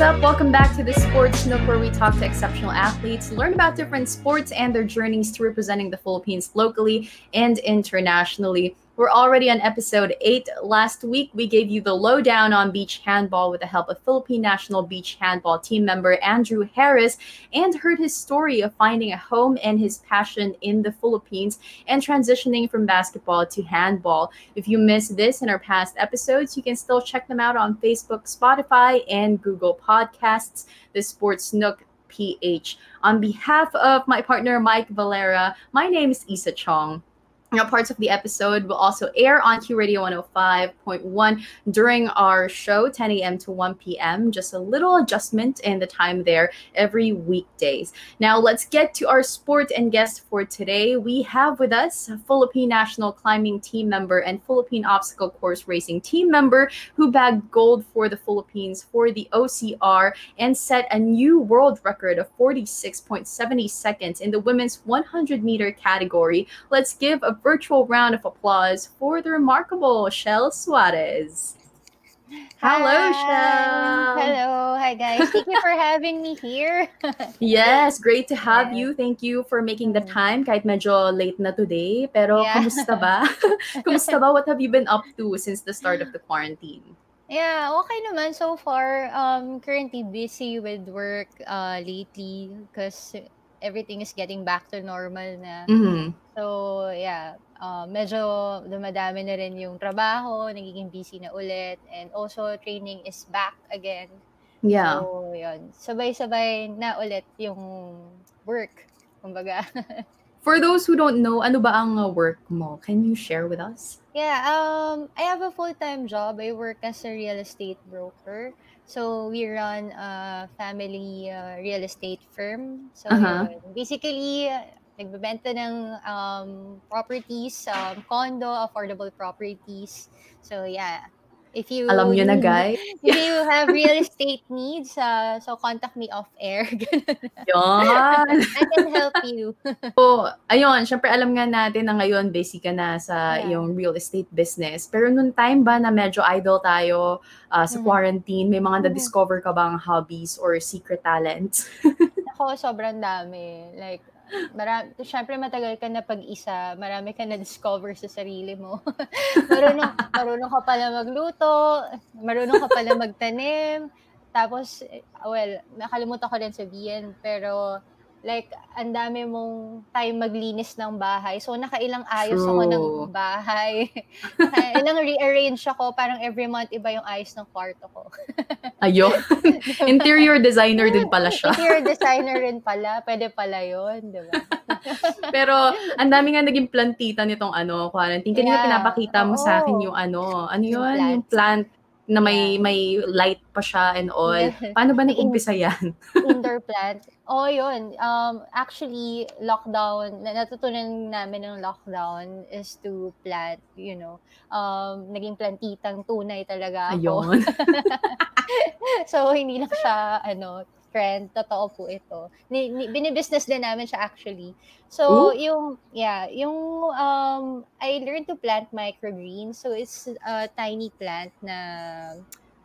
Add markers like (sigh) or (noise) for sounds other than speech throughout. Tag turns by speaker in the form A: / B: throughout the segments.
A: What's up? Welcome back to the Sports Nook, where we talk to exceptional athletes, learn about different sports and their journeys to representing the Philippines locally and internationally. We're already on episode eight. Last week, we gave you the lowdown on beach handball with the help of Philippine national beach handball team member Andrew Harris and heard his story of finding a home and his passion in the Philippines and transitioning from basketball to handball. If you missed this in our past episodes, you can still check them out on Facebook, Spotify, and Google Podcasts. The Sports Nook PH. On behalf of my partner Mike Valera, my name is Isa Chong know, parts of the episode will also air on Q Radio 105.1 during our show, 10 a.m. to 1 p.m. Just a little adjustment in the time there every weekdays. Now, let's get to our sport and guest for today. We have with us Philippine national climbing team member and Philippine obstacle course racing team member who bagged gold for the Philippines for the OCR and set a new world record of 46.70 seconds in the women's 100 meter category. Let's give a virtual round of applause for the remarkable Shell Suarez. Hello, Shell.
B: Hello. Hi, guys. Thank you for having me here. (laughs)
A: yes, great to have you. Thank you for making the mm. time kahit medyo late na today. Pero yeah. kumusta ba? (laughs) kumusta ba? What have you been up to since the start of the quarantine?
B: Yeah, okay naman so far. Um, currently busy with work uh, lately because everything is getting back to normal na.
A: Mm-hmm.
B: So, yeah, uh, medyo dumadami na rin yung trabaho, nagiging busy na ulit, and also training is back again.
A: Yeah.
B: So, yun. Sabay-sabay na ulit yung work, kumbaga. (laughs)
A: For those who don't know, ano ba ang uh, work mo? Can you share with us?
B: Yeah, um, I have a full-time job. I work as a real estate broker. So we run a family uh, real estate firm. So
A: Uh-huh.
B: basically, nagbebenta ng um, properties, um, condo, affordable properties. So yeah, if you
A: Alam nyo na, (laughs) guys.
B: if you have real estate needs, uh, so contact me off air. (laughs)
A: Yan.
B: I can help you. (laughs)
A: so, ayun, syempre alam nga natin na ngayon busy ka na sa
B: Yeah.
A: iyong real estate business. Pero nung time ba na medyo idle tayo uh, sa
B: Mhm.
A: quarantine, may mga
B: Mhm.
A: na-discover ka bang hobbies or secret talents?
B: Ako, sobrang dami. Like, marami, syempre matagal ka na pag-isa, marami ka na-discover sa sarili mo. (laughs) marunong, marunong ka pala magluto, marunong ka pala magtanim, tapos, eh, well, nakalimutan ko rin sabihin, pero like, ang dami mong time maglinis ng bahay. So, nakailang ayos ako ng
A: True.
B: bahay. (laughs) Nakailang rearrange ako. Parang every month, iba yung ayos ng kwarto ko. (laughs)
A: Ayun. Interior designer din pala siya.
B: Interior designer rin pala. Pwede pala yun, di ba? (laughs)
A: Pero ang dami nga naging plantita nitong ano, quarantine. Kanina
B: Yeah.
A: pinapakita mo sa akin yung ano, ano
B: Yung
A: yun, yung plant na may may light pa siya and all. Paano ba nag-umpisa yan? (laughs)
B: indoor plant. Oh, yun. Um, actually, lockdown, na- natutunan namin ng lockdown is to plant, you know. Um, naging plantitang tunay talaga ako.
A: Ayun. (laughs)
B: so, hindi lang siya, ano, trend. Totoo po ito. Ni, ni, binibusiness din namin siya actually. So,
A: Ooh.
B: yung, yeah, yung, um, I learned to plant microgreens. So, it's a tiny plant na,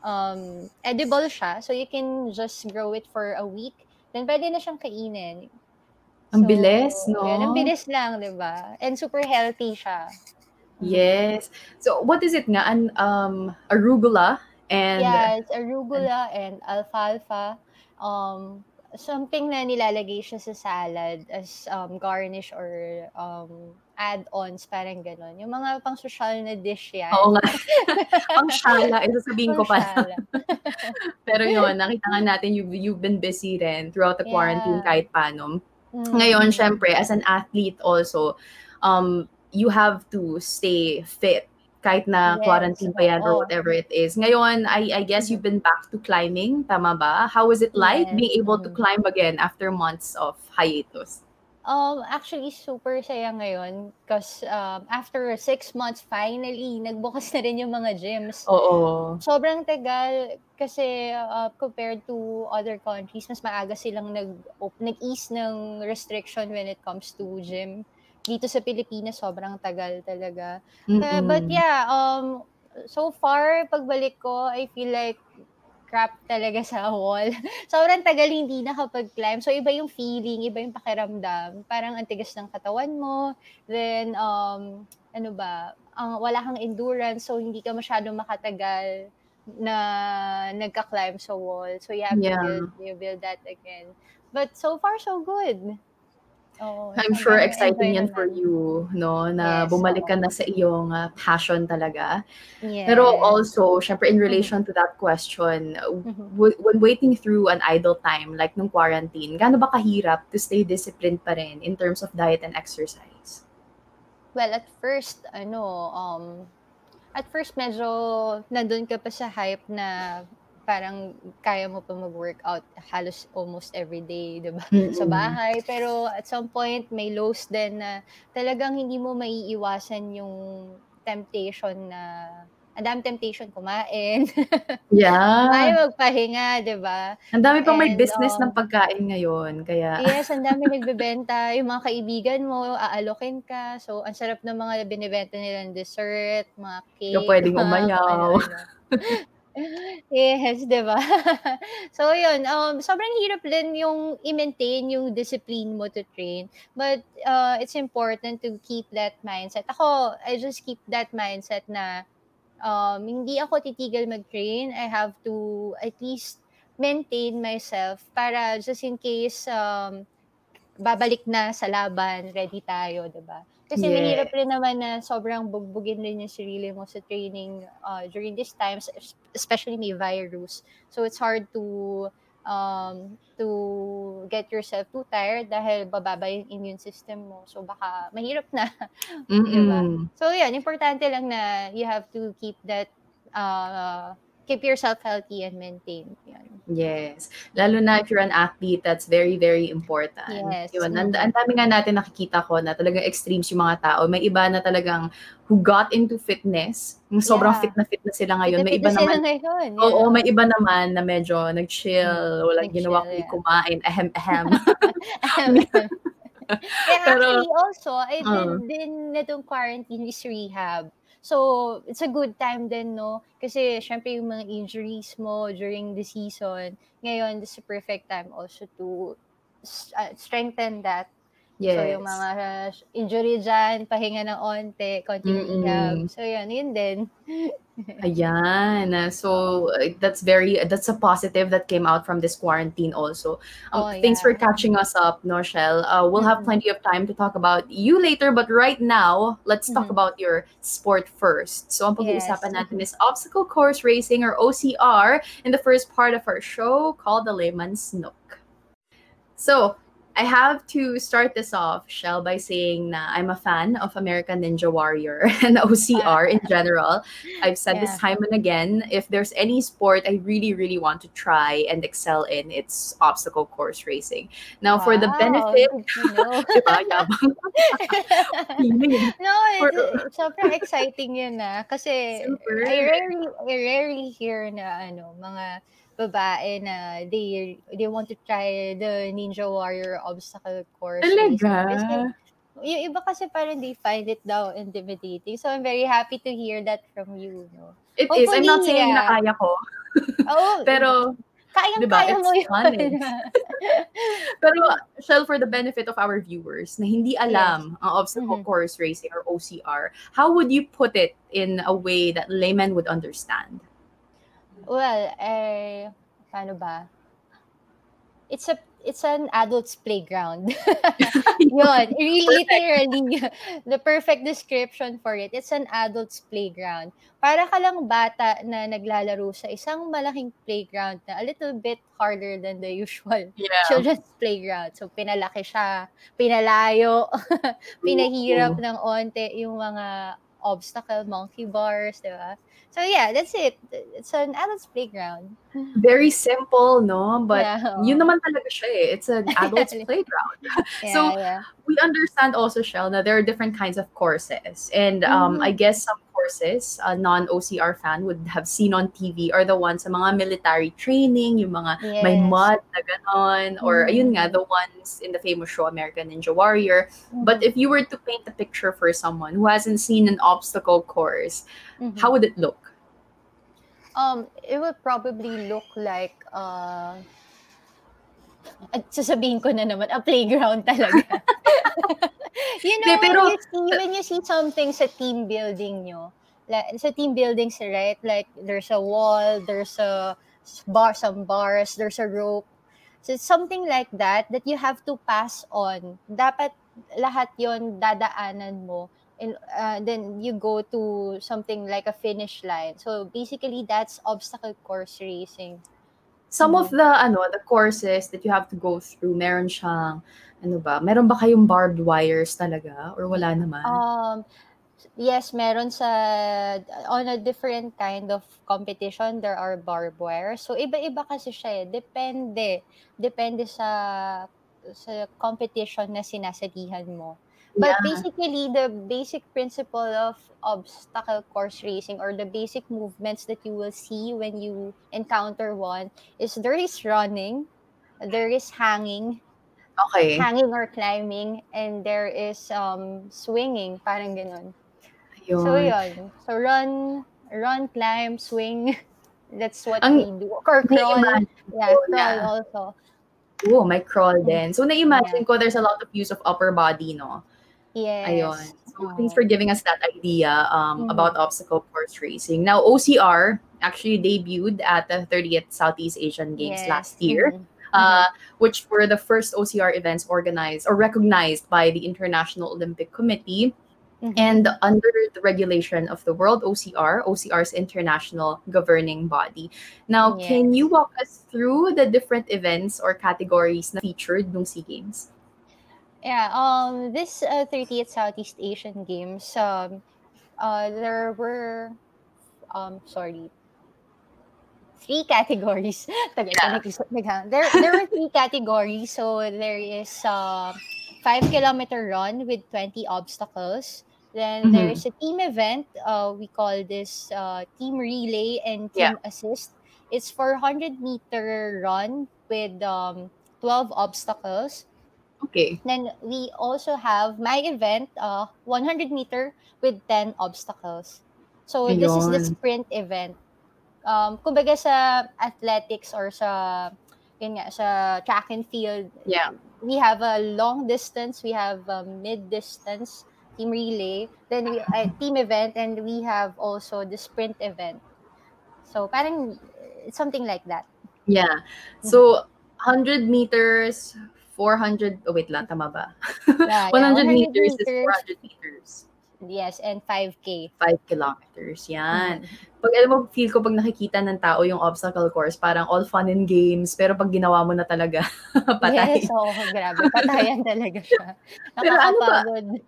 B: um, edible siya. So, you can just grow it for a week. Then, pwede na siyang kainin.
A: Ang bilis, no?
B: Yan, ang bilis lang, di ba? And super healthy siya.
A: Yes. So what is it nga? An um arugula and
B: yeah, it's arugula and alfalfa. Um, something na nilalagay siya sa salad as um, garnish or um, add-ons, parang ganon. Yung mga pang social na dish yan.
A: Oo nga. (laughs) Pang shala, ito sabihin ko
B: shala. (laughs) (laughs)
A: Pero yun, nakita nga natin you've, you've been busy rin throughout the quarantine
B: Yeah.
A: kahit paano.
B: Mm.
A: Ngayon, syempre, as an athlete also, um, you have to stay fit kahit na
B: Yes,
A: quarantine pa yan or
B: oo.
A: whatever it is. Ngayon, I, I guess you've been back to climbing, tama ba? How is it like
B: Yes,
A: being able to
B: mm.
A: climb again after months of hiatus?
B: Um, actually, super saya ngayon because um, after six months, finally, nagbukas na rin yung mga gyms.
A: Oo.
B: Sobrang tagal kasi uh, compared to other countries, mas maaga silang nag nag-ease ng restriction when it comes to gym. Dito sa Pilipinas, sobrang tagal talaga. Uh, but yeah, um, so far, pagbalik ko, I feel like trap talaga sa wall. (laughs) Sobrang tagal hindi nakapag-climb. So, iba yung feeling, iba yung pakiramdam. Parang ang tigas ng katawan mo. Then, um, ano ba, ang wala kang endurance, so hindi ka masyadong makatagal na nagka-climb sa wall. So, you have
A: Yeah.
B: to build, you build that again. But so far, so good. Oo,
A: I'm sure exciting yan for you, no? Na
B: Yes,
A: bumalik ka na sa iyong ah, passion talaga.
B: Yes.
A: Pero also, syempre in
B: Mhm.
A: relation to that question,
B: Mhm.
A: w- when waiting through an idle time like nung quarantine, gaano ba kahirap to stay disciplined pa rin in terms of diet and exercise?
B: Well, at first, ano, um, at first medyo nandun ka pa sa hype na parang kaya mo pa mag-workout halos almost every day, 'di ba? (laughs) Sa
A: Mm.
B: bahay. Pero at some point, may lows din na talagang hindi mo maiiwasan yung temptation na ang dami temptation kumain. (laughs)
A: Yeah.
B: Kumain, magpahinga, 'di ba?
A: Ang dami pang may business ng
B: um,
A: pagkain ngayon, kaya (laughs)
B: Yes, ang dami nagbebenta. Yung mga kaibigan mo, aalokin ka. So, ang sarap ng mga binibenta nilang dessert, mga cake,
A: pwedeng
B: mga kung
A: umayaw.
B: Yes, 'di ba? (laughs) So, yun, um, sobrang hirap din yung i-maintain yung discipline mo to train. But uh, it's important to keep that mindset. Ako, I just keep that mindset na um, hindi ako titigil mag-train. I have to at least maintain myself para just in case um, babalik na sa laban, ready tayo, 'di ba? Kasi mahirap
A: Yes.
B: rin naman na sobrang bugbugin rin yung sarili mo sa training uh, during these times, es- especially may virus. So it's hard to um, to get yourself too tired dahil bababa yung immune system mo. So baka mahirap na, (laughs) 'di ba?
A: Mm.
B: So yan, importante lang na you have to keep that uh, keep yourself healthy and maintain. Yan.
A: Yes. Lalo na if you're an athlete, that's very, very important.
B: Yes.
A: Yun.
B: Mhm.
A: ang dami nga natin nakikita ko na talagang extremes yung mga tao. May iba na talagang who got into fitness. Yung sobrang
B: Yeah.
A: fit na fit na sila
B: Fit
A: ngayon.
B: na
A: May
B: fit
A: iba naman,
B: ngayon.
A: oo,
B: Yeah.
A: may iba naman na medyo
B: Mm.
A: nag-chill, walang ginawa kundi
B: yeah.
A: kumain, ahem, ahem. (laughs) Pero,
B: actually also, I did
A: uh,
B: din nitong quarantine is rehab. So, it's a good time din, no? Kasi, syempre, yung mga injuries mo during the season, ngayon, this is a perfect time also to uh, strengthen that. So, yung
A: yes.
B: mga injury dyan, pahinga ng onte, konting rehab.
A: Mm-mm.
B: So, yun, yun din. (laughs)
A: Ayan. Uh, So uh, that's very that's a positive that came out from this quarantine also. Um,
B: Oh,
A: thanks for
B: yeah.
A: catching us up, Noshel. Uh, we'll have
B: Mm-mm.
A: plenty of time to talk about you later, but right now, let's talk
B: Mhm.
A: about your sport first. So ang
B: Yes.
A: pag-uusapan natin
B: mhm.
A: is obstacle course racing or OCR in the first part of our show called the Layman's Nook. So, I have to start this off, Shell, by saying na I'm a fan of American Ninja Warrior (laughs) and OCR in general. I've said this time and again. If there's any sport I really, really want to try and excel in, it's obstacle course racing. Now, for the benefit,
B: good to (laughs) know.
A: diba, yabang (laughs) feeling.
B: No, it's, sobrang exciting yun na. Kasi
A: super.
B: I rarely, I rarely hear na ano, mga babae na they they want to try the Ninja Warrior obstacle course
A: Talaga?
B: yung iba kasi parang they find it daw intimidating. So I'm very happy to hear that from you, no.
A: It is. I'm not
B: Hopefully,
A: saying na
B: yeah.
A: kaya ko.
B: Oo, (laughs)
A: Pero, diba,
B: kayang-kaya mo yun.
A: eh. (laughs) Pero, Shell, for the benefit of our viewers na hindi
B: yes.
A: alam ang obstacle
B: Mhm.
A: course racing or OCR, how would you put it in a way that laymen would understand?
B: Well, eh, paano ba? It's a it's an adult's playground. (laughs) Yun, (laughs) really
A: Perfect.
B: literally (laughs) the perfect description for it. It's an adult's playground. Para ka lang bata na naglalaro sa isang malaking playground na a little bit harder than the usual
A: Yeah.
B: children's playground. So pinalaki siya, pinalayo, pinahirap
A: Ooh.
B: ng onte yung mga obstacle, monkey bars, di ba? So yeah, that's it. It's an adult's playground.
A: Very simple, no? But
B: Yeah.
A: yun naman talaga siya eh. It's an (laughs) adult's playground. (laughs)
B: Yeah,
A: So,
B: yeah.
A: we understand also, Shell, that there are different kinds of courses. And um, I
B: Mhm.
A: guess some courses a non-OCR fan would have seen on TV are the ones sa mga military training, yung mga may mud na ganon, or ayun nga, the ones in the famous show American Ninja Warrior. But
B: Mhm.
A: if you were to paint a picture for someone who hasn't seen an obstacle course,
B: Mhm.
A: how would it look?
B: Um, it would probably look like, uh, at sasabihin ko na naman, a playground talaga. (laughs) you know,
A: De, pero,
B: when, you see, when you see something sa team building nyo, like, sa team buildings, right? Like, there's a wall, there's a bar, some bars, there's a rope. So, it's something like that that you have to pass on. Dapat lahat yon dadaanan mo and uh, then you go to something like a finish line. So basically that's obstacle course racing.
A: Some mm. of the ano, the courses that you have to go through, meron siyang ano ba? Meron ba kayong barbed wires talaga or wala naman?
B: Um yes, meron sa on a different kind of competition there are barbed wires. So iba-iba kasi siya eh. Depende. Depende sa sa competition na sinasalihan mo. But yeah. basically, the basic principle of obstacle course racing or the basic movements that you will see when you encounter one is there is running, there is hanging,
A: okay.
B: hanging or climbing, and there is um, swinging, parang ganun. Ayun. So yun. So run, run, climb, swing. (laughs) That's what Ang, we do. Or crawl. Yeah, crawl also.
A: Oh, may crawl din. So na-imagine yeah. ko there's a lot of use of upper body, no?
B: Yes.
A: Ayun. So, thanks for giving us that idea um, mm-hmm. about obstacle course racing. Now, OCR actually debuted at the 30th Southeast Asian Games yes. last year. Mm-hmm. Uh, which were the first OCR events organized or recognized by the International Olympic Committee mm-hmm. and under the regulation of the World OCR, OCR's international governing body. Now, yes. can you walk us through the different events or categories na featured nung SEA Games?
B: Yeah, um, this uh, 30th Southeast Asian Games, um, uh, there were, um, sorry, three categories. (laughs) yeah. there, there were three (laughs) categories. So there is a uh, five kilometer run with 20 obstacles. Then mm-hmm. there is a team event. Uh, we call this uh, team relay and team yeah. assist. It's 400 meter run with um, 12 obstacles.
A: Okay.
B: Then we also have my event, uh, 100 meter with 10 obstacles. So this is the sprint event. Um, kumbaga sa athletics or sa yun nga, sa track and field,
A: yeah.
B: we have a long distance, we have a mid distance team relay, then we a team event and we have also the sprint event. So parang something like that.
A: Yeah. So 100 meters, 400, oh wait lang, tama ba? (laughs)
B: Yeah, 100, yeah, 100
A: meters, meters is 400 meters.
B: Yes, and 5K.
A: 5 kilometers, yan. Mm-hmm. Pag alam mo, feel ko pag nakikita ng tao yung obstacle course, parang all fun and games, pero pag ginawa mo na talaga, (laughs) patay.
B: Yes, oh, grabe. Patayan talaga siya. (laughs)
A: pero ano ba,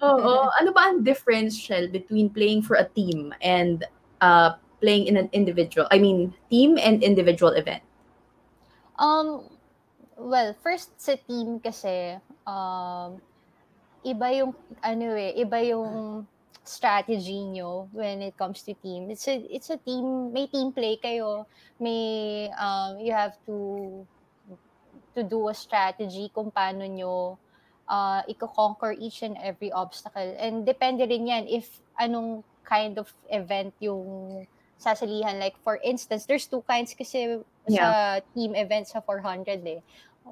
A: oo, oh, ano ba ang difference, Shell, between playing for a team and uh, playing in an individual, I mean, team and individual event?
B: Um, Well, first sa team kasi, um, iba yung, ano eh, iba yung strategy nyo when it comes to team. It's a, it's a team, may team play kayo, may, um, you have to, to do a strategy kung paano nyo uh, i-conquer each and every obstacle. And depende rin yan if anong kind of event yung sasalihan. Like, for instance, there's two kinds kasi yeah. sa team event sa 400 eh.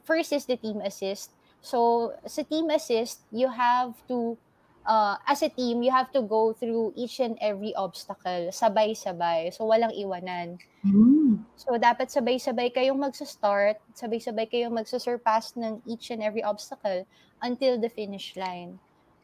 B: First is the team assist. So, sa team assist, you have to, uh, as a team, you have to go through each and every obstacle, sabay-sabay. So, walang iwanan.
A: Mm.
B: So, dapat sabay-sabay kayong magsa-start, sabay-sabay kayong magsa-surpass ng each and every obstacle until the finish line.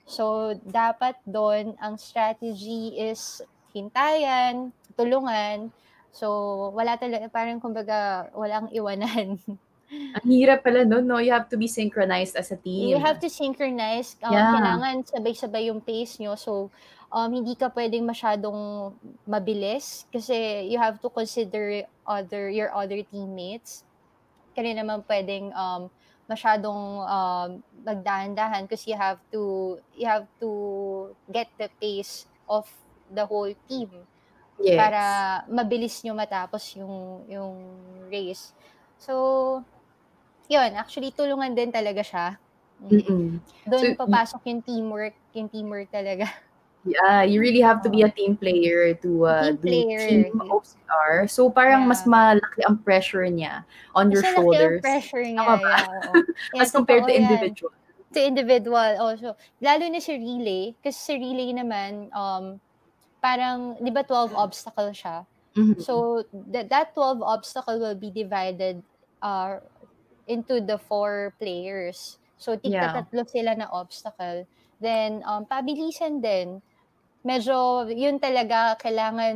B: So, dapat doon, ang strategy is hintayan, tulungan. So, wala talaga, parang kumbaga, walang iwanan. (laughs)
A: Ang hirap pala no, no? You have to be synchronized as a team.
B: You have to synchronize. Um, yeah. Kailangan sabay-sabay yung pace nyo. So, um, hindi ka pwedeng masyadong mabilis kasi you have to consider other your other teammates. Kasi naman pwedeng um, masyadong um, magdahan-dahan kasi you have to you have to get the pace of the whole team yes. para mabilis nyo matapos yung yung race. So, yun, actually tulungan din talaga siya. Doon so, papasok yung teamwork, yung teamwork talaga.
A: Yeah, you really have to be a team player to uh,
B: Team
A: do
B: player.
A: team OCR. So parang mas
B: Yeah.
A: malaki ang pressure niya on your
B: Mas ang
A: shoulders
B: pressure niya.
A: Tama ba?
B: Yeah. (laughs) Yeah,
A: as compared to
B: totoo yan.
A: individual.
B: To individual also. Lalo na si relay. Kasi si relay naman, um, parang, di ba 12 obstacle siya?
A: Mhm.
B: So, that, that 12 obstacle will be divided uh, into the four players. So, tigka
A: Yeah.
B: tatlo sila na obstacle. Then, um, pabilisan din. Medyo, yun talaga, kailangan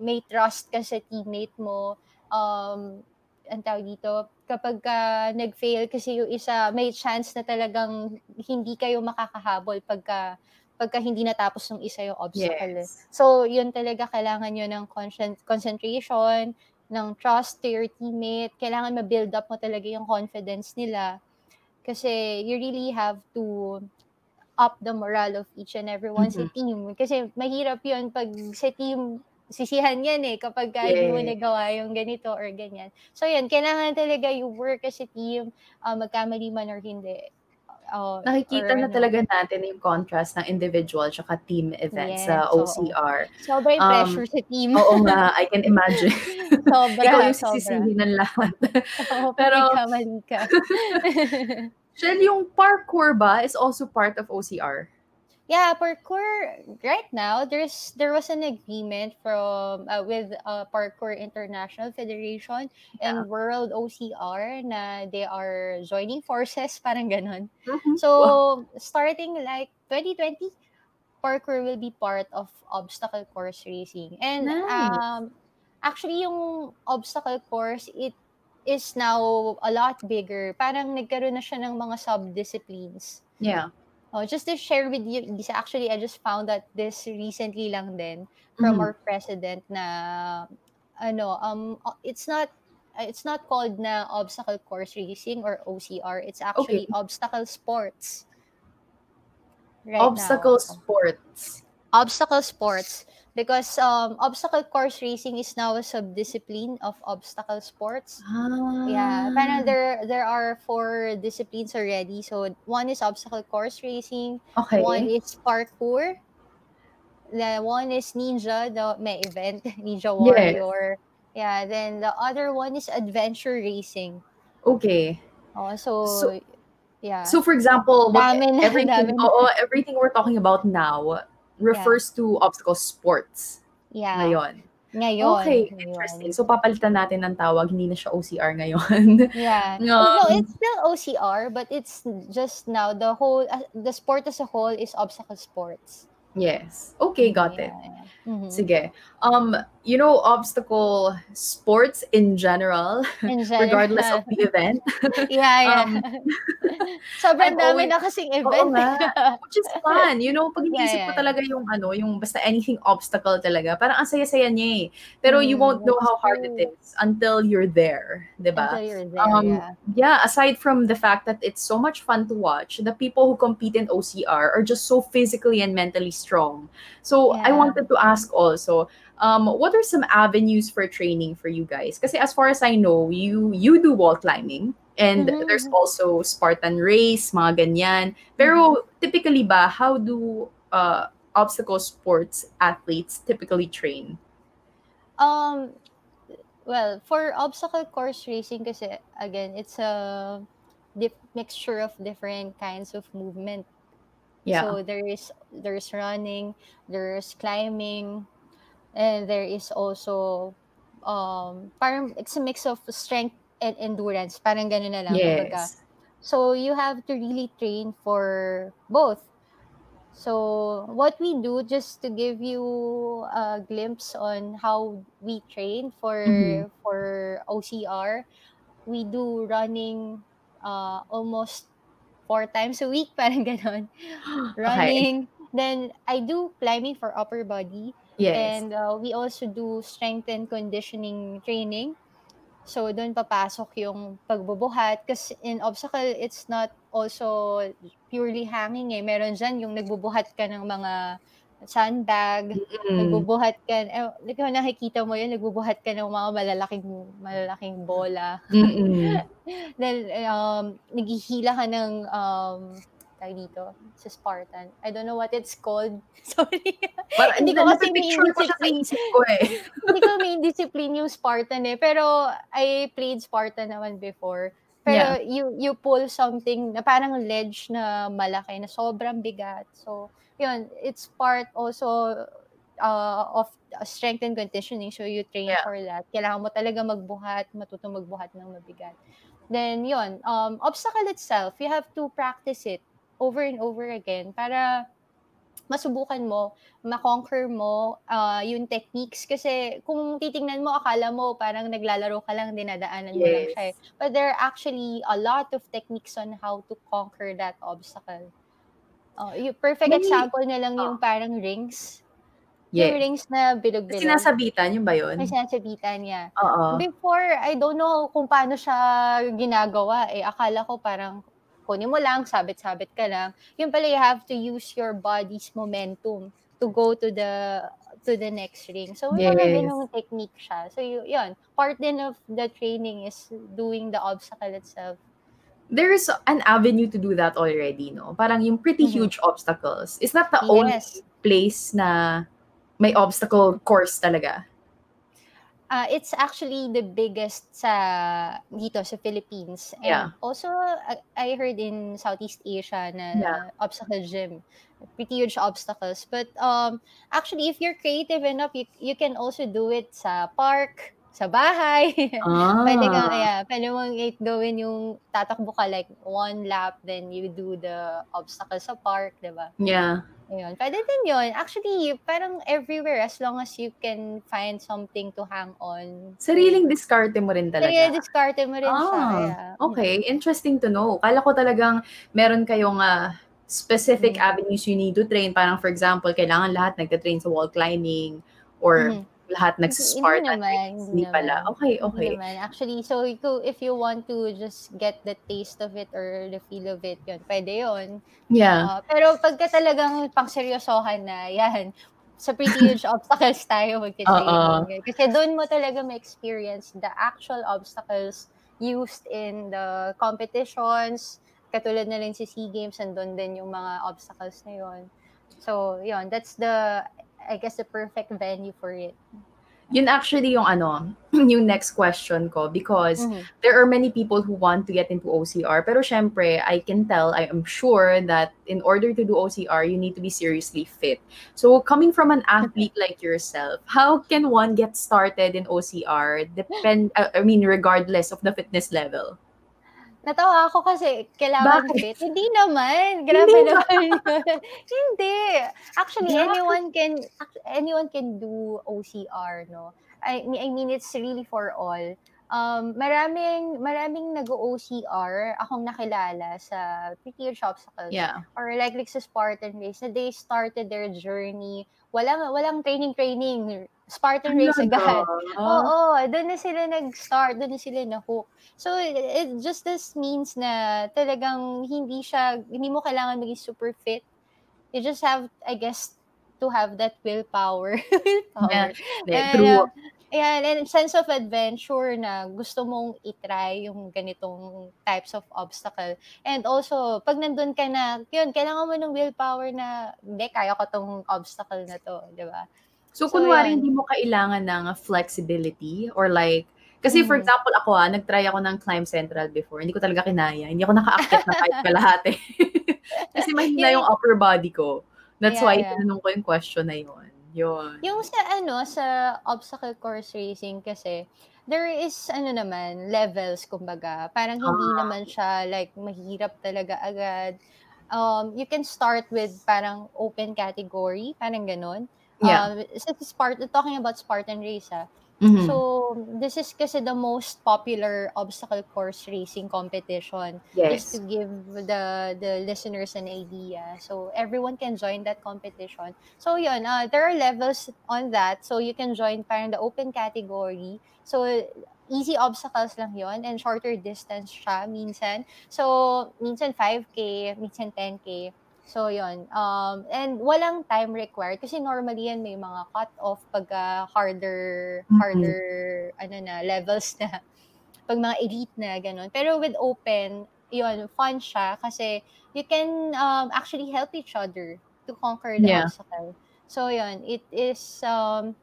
B: may trust ka sa teammate mo. Um, ang tawag dito, kapag ka nag-fail kasi yung isa, may chance na talagang hindi kayo makakahabol pagka pagka hindi natapos ng isa yung obstacle.
A: Yes.
B: So, yun talaga kailangan nyo ng concent- concentration, ng trust to your teammate. Kailangan ma-build up mo talaga yung confidence nila. Kasi you really have to up the morale of each and every one sa team. Kasi mahirap yun pag sa team, sisihan yan eh kapag ka hindi mo
A: Yeah.
B: nagawa yung ganito or ganyan. So yun, kailangan talaga you work as a team, uh, magkamali man or hindi. Uh,
A: Nakikita
B: or
A: na
B: ano.
A: talaga natin yung contrast ng individual tsaka team events sa
B: Yes, oo.
A: OCR.
B: Sobrang
A: Um,
B: pressure sa team.
A: Oo nga, (laughs) I can imagine.
B: sobra,
A: Ikaw yung sisisihin ng lahat. (laughs)
B: Oo,
A: Pero-
B: pag nagkamali ka. (laughs)
A: Shell, yung parkour ba is also part of OCR?
B: Yeah, parkour right now there's there was an agreement from uh, with uh, Parkour International Federation and World OCR na they are joining forces (laughs) parang ganon.
A: Mhm.
B: So starting like 2020 parkour will be part of obstacle course racing. And
A: Nice.
B: um actually yung obstacle course it is now a lot bigger. Parang nagkaroon na siya ng mga sub-disciplines.
A: Yeah.
B: Oh, just to share with you, this actually I just found out this recently lang din from
A: Mhm.
B: our president na ano um it's not uh, it's not called na obstacle course racing or OCR. It's actually obstacle sports. Right now.
A: Obstacle sports.
B: obstacle sports because um obstacle course racing is now a subdiscipline of obstacle sports.
A: Ah.
B: Yeah, parang there there are four disciplines already. So one is obstacle course racing,
A: Okay.
B: one is parkour, the one is ninja, the may event, (laughs) Ninja Warrior. Yeah, then the other one is adventure racing.
A: Okay.
B: Oh, so,
A: So-
B: yeah.
A: So for example, what everything oo, everything we're talking about now refers to obstacle sports
B: yeah.
A: ngayon.
B: Ngayon.
A: Okay,
B: ngayon.
A: interesting. So papalitan natin ng tawag, hindi na siya OCR ngayon. (laughs)
B: Yeah.
A: No.
B: Oh, no, it's still OCR, but it's just now the whole uh, the sport as a whole is obstacle sports.
A: yes. Okay, got
B: Yeah,
A: it.
B: yeah. Mhm.
A: Sige. Um, you know, obstacle sports in general, (laughs)
B: In general.
A: regardless of the event. (laughs)
B: yeah, yeah.
A: um, (laughs)
B: Sobrang dami
A: always-
B: na kasing event.
A: nga. Which is fun. You know, pag
B: Yeah,
A: inisip
B: yeah,
A: ko talaga yung ano, yung basta anything obstacle talaga, parang ang saya-saya niya eh. Pero you
B: Mm,
A: won't know
B: that's
A: how hard it is until you're there, 'di ba?
B: Until you're there,
A: Um,
B: yeah.
A: Yeah, aside from the fact that it's so much fun to watch, the people who compete in OCR are just so physically and mentally strong. So I
B: Yeah.
A: wanted to ask also, um, what are some avenues for training for you guys? Because as far as I know, you you do wall climbing and
B: Mhm,
A: there's also Spartan race, mga ganyan. Pero typically ba, how do uh, obstacle sports athletes typically train?
B: Um, well, for obstacle course racing kasi, again, it's a dif- mixture of different kinds of movement.
A: Yeah.
B: So there is there's running, there's climbing, and there is also um parang it's a mix of strength and endurance. Parang ganun na lang. kumbaga.
A: yes.
B: So you have to really train for both. So what we do just to give you a glimpse on how we train for
A: Mhm.
B: for OCR, we do running uh, almost four times a week, (laughs) parang ganon. Running. Then I do climbing for upper body.
A: Yes.
B: And uh, we also do strength and conditioning training. So, doon papasok yung pagbubuhat. Kasi in obstacle, it's not also purely hanging eh. Meron dyan yung nagbubuhat ka ng mga sandbag,
A: Mm.
B: nagbubuhat ka, eh, ikaw nakikita mo yun, nagbubuhat ka ng mga malalaking, malalaking bola.
A: Mm-mm. (laughs)
B: Then, um, naghihila ka ng, um, tawag dito, sa Spartan. I don't know what it's called. (laughs) Sorry.
A: Parang
B: Hindi ko kasi main
A: picture ko eh. (laughs)
B: Hindi ko main discipline yung Spartan eh. Pero I played Spartan naman before. Pero you you pull something na parang ledge na malaki na sobrang bigat. So, yun, it's part also uh, of strength and conditioning. So, you train
A: Yeah.
B: for that. Kailangan mo talaga magbuhat, matutong magbuhat ng mabigat. Then, yun, um, obstacle itself, you have to practice it over and over again para masubukan mo, makonquer mo uh, yung techniques. Kasi kung titingnan mo, akala mo parang naglalaro ka lang, dinadaanan mo lang
A: Yes.
B: siya. eh. But there are actually a lot of techniques on how to conquer that obstacle. Uh, yung perfect
A: May-
B: example na lang yung
A: Oh.
B: parang rings. Yung
A: Yeah.
B: rings na bilog-bilog.
A: Sinasabitan, yun ba yun?
B: May sinasabitan niya.
A: Oo.
B: Before, I don't know kung paano siya ginagawa. Eh, akala ko parang kunin mo lang, sabit-sabit ka lang. Yun pala, you have to use your body's momentum to go to the to the next ring. So, may mga
A: Yes.
B: ganung technique siya. So, y- yun. Part din of the training is doing the obstacle itself.
A: There's an avenue to do that already, no? Parang yung pretty
B: Mhm.
A: huge obstacles. It's not the only
B: Yes.
A: place na may obstacle course talaga.
B: Uh, it's actually the biggest sa dito sa Philippines. And
A: Yeah.
B: also, I, heard in Southeast Asia na
A: Yeah.
B: obstacle gym. Pretty huge obstacles. But um, actually, if you're creative enough, you, you can also do it sa park, sa bahay. (laughs)
A: Ah.
B: pwede kang, yeah, pwede mong gawin yung tatakbo ka like one lap, then you do the obstacle sa park, di ba?
A: Yeah.
B: Ayun. Pwede din yun. Actually, parang everywhere as long as you can find something to hang on.
A: Sariling diskarte mo rin
B: Talaga.
A: talaga.
B: discarte mo rin siya.
A: Ah,
B: yeah.
A: okay. Interesting to know. Kala ko talagang meron kayong ah, specific
B: Mm.
A: avenues you need to train. Parang for example, kailangan lahat nagka-train sa wall climbing or
B: Mhm.
A: Lahat
B: Hindi
A: nagsa-Spartan
B: naman,
A: race.
B: hindi
A: Hindi pala.
B: naman.
A: Okay,
B: Hindi
A: okay.
B: naman. Actually, so if you want to just get the taste of it or the feel of it, yun, pwede yun.
A: Yeah.
B: Ah, pero pagka talagang pang seryosohan na, (laughs) yan, sa pretty huge (laughs) obstacles tayo magti-training. Kasi doon mo talaga ma-experience the actual obstacles used in the competitions, katulad na rin sa SEA Games, andun din yung mga obstacles na yun. So, yun, that's the, I guess, the perfect venue for it.
A: Yun actually yung ano, (clears throat) yung next question ko because
B: Mhm.
A: there are many people who want to get into OCR pero syempre I can tell I am sure that in order to do OCR you need to be seriously fit. So coming from an athlete like yourself, how can one get started in OCR depend I mean regardless of the fitness level?
B: Natawa ako kasi kailangan
A: Bakit?
B: fit. Hindi naman. Grabe
A: Hindi
B: naman. (laughs) Hindi. Actually,
A: Grabe.
B: anyone can anyone can do OCR, no? I mean, I mean it's really for all. Um, maraming maraming nag-OCR akong nakilala sa pretty obstacles
A: Yeah.
B: or like like sa Spartan race na they started their journey walang walang training training Spartan race agad Oo, doon na sila nag-start, doon na sila na-hook. So, it, it just this means na talagang hindi siya, hindi mo kailangan maging super fit. You just have, I guess, to have that willpower. (laughs) willpower.
A: Hindi,
B: And,
A: True.
B: uh, Ayan, and sense of adventure na gusto mong itry yung ganitong types of obstacle. And also, pag nandun ka na, yun, kailangan mo ng willpower na, hindi, kaya ko tong obstacle na to, di ba?
A: So,
B: So,
A: kunwari,
B: yan.
A: hindi mo kailangan ng flexibility or like, kasi for
B: Mhm.
A: example, ako ah, nag-try ako ng Climb Central before. Hindi ko talaga kinaya. Hindi ako nakaakyat na kahit (laughs) kalahati. (laughs) kasi mahina
B: Yun.
A: yung upper body ko. That's
B: Yeah,
A: why
B: yeah.
A: tinanong ko yung question na yun. Yun.
B: Yung sa ano, sa obstacle course racing kasi, there is ano naman, levels kumbaga. Parang hindi
A: Ah.
B: naman siya like mahirap talaga agad. Um, you can start with parang open category, parang ganun.
A: Yeah.
B: Um, sa Spart- talking about Spartan race ah.
A: Mhm.
B: So, this is kasi the most popular obstacle course racing competition
A: yes.
B: just to give the the listeners an idea. So everyone can join that competition. So yun, uh, there are levels on that. So you can join parang the open category. So easy obstacles lang yon and shorter distance siya minsan. So minsan 5K, minsan 10K. So yun. Um, and walang time required kasi normally yan may mga cut-off pag ah, harder,
A: Mhm.
B: harder, ano na, levels na (laughs) pag mga elite na, ganun. Pero with open, yun, fun siya kasi you can um, actually help each other to conquer the
A: Yeah.
B: obstacle. So yun, it is um,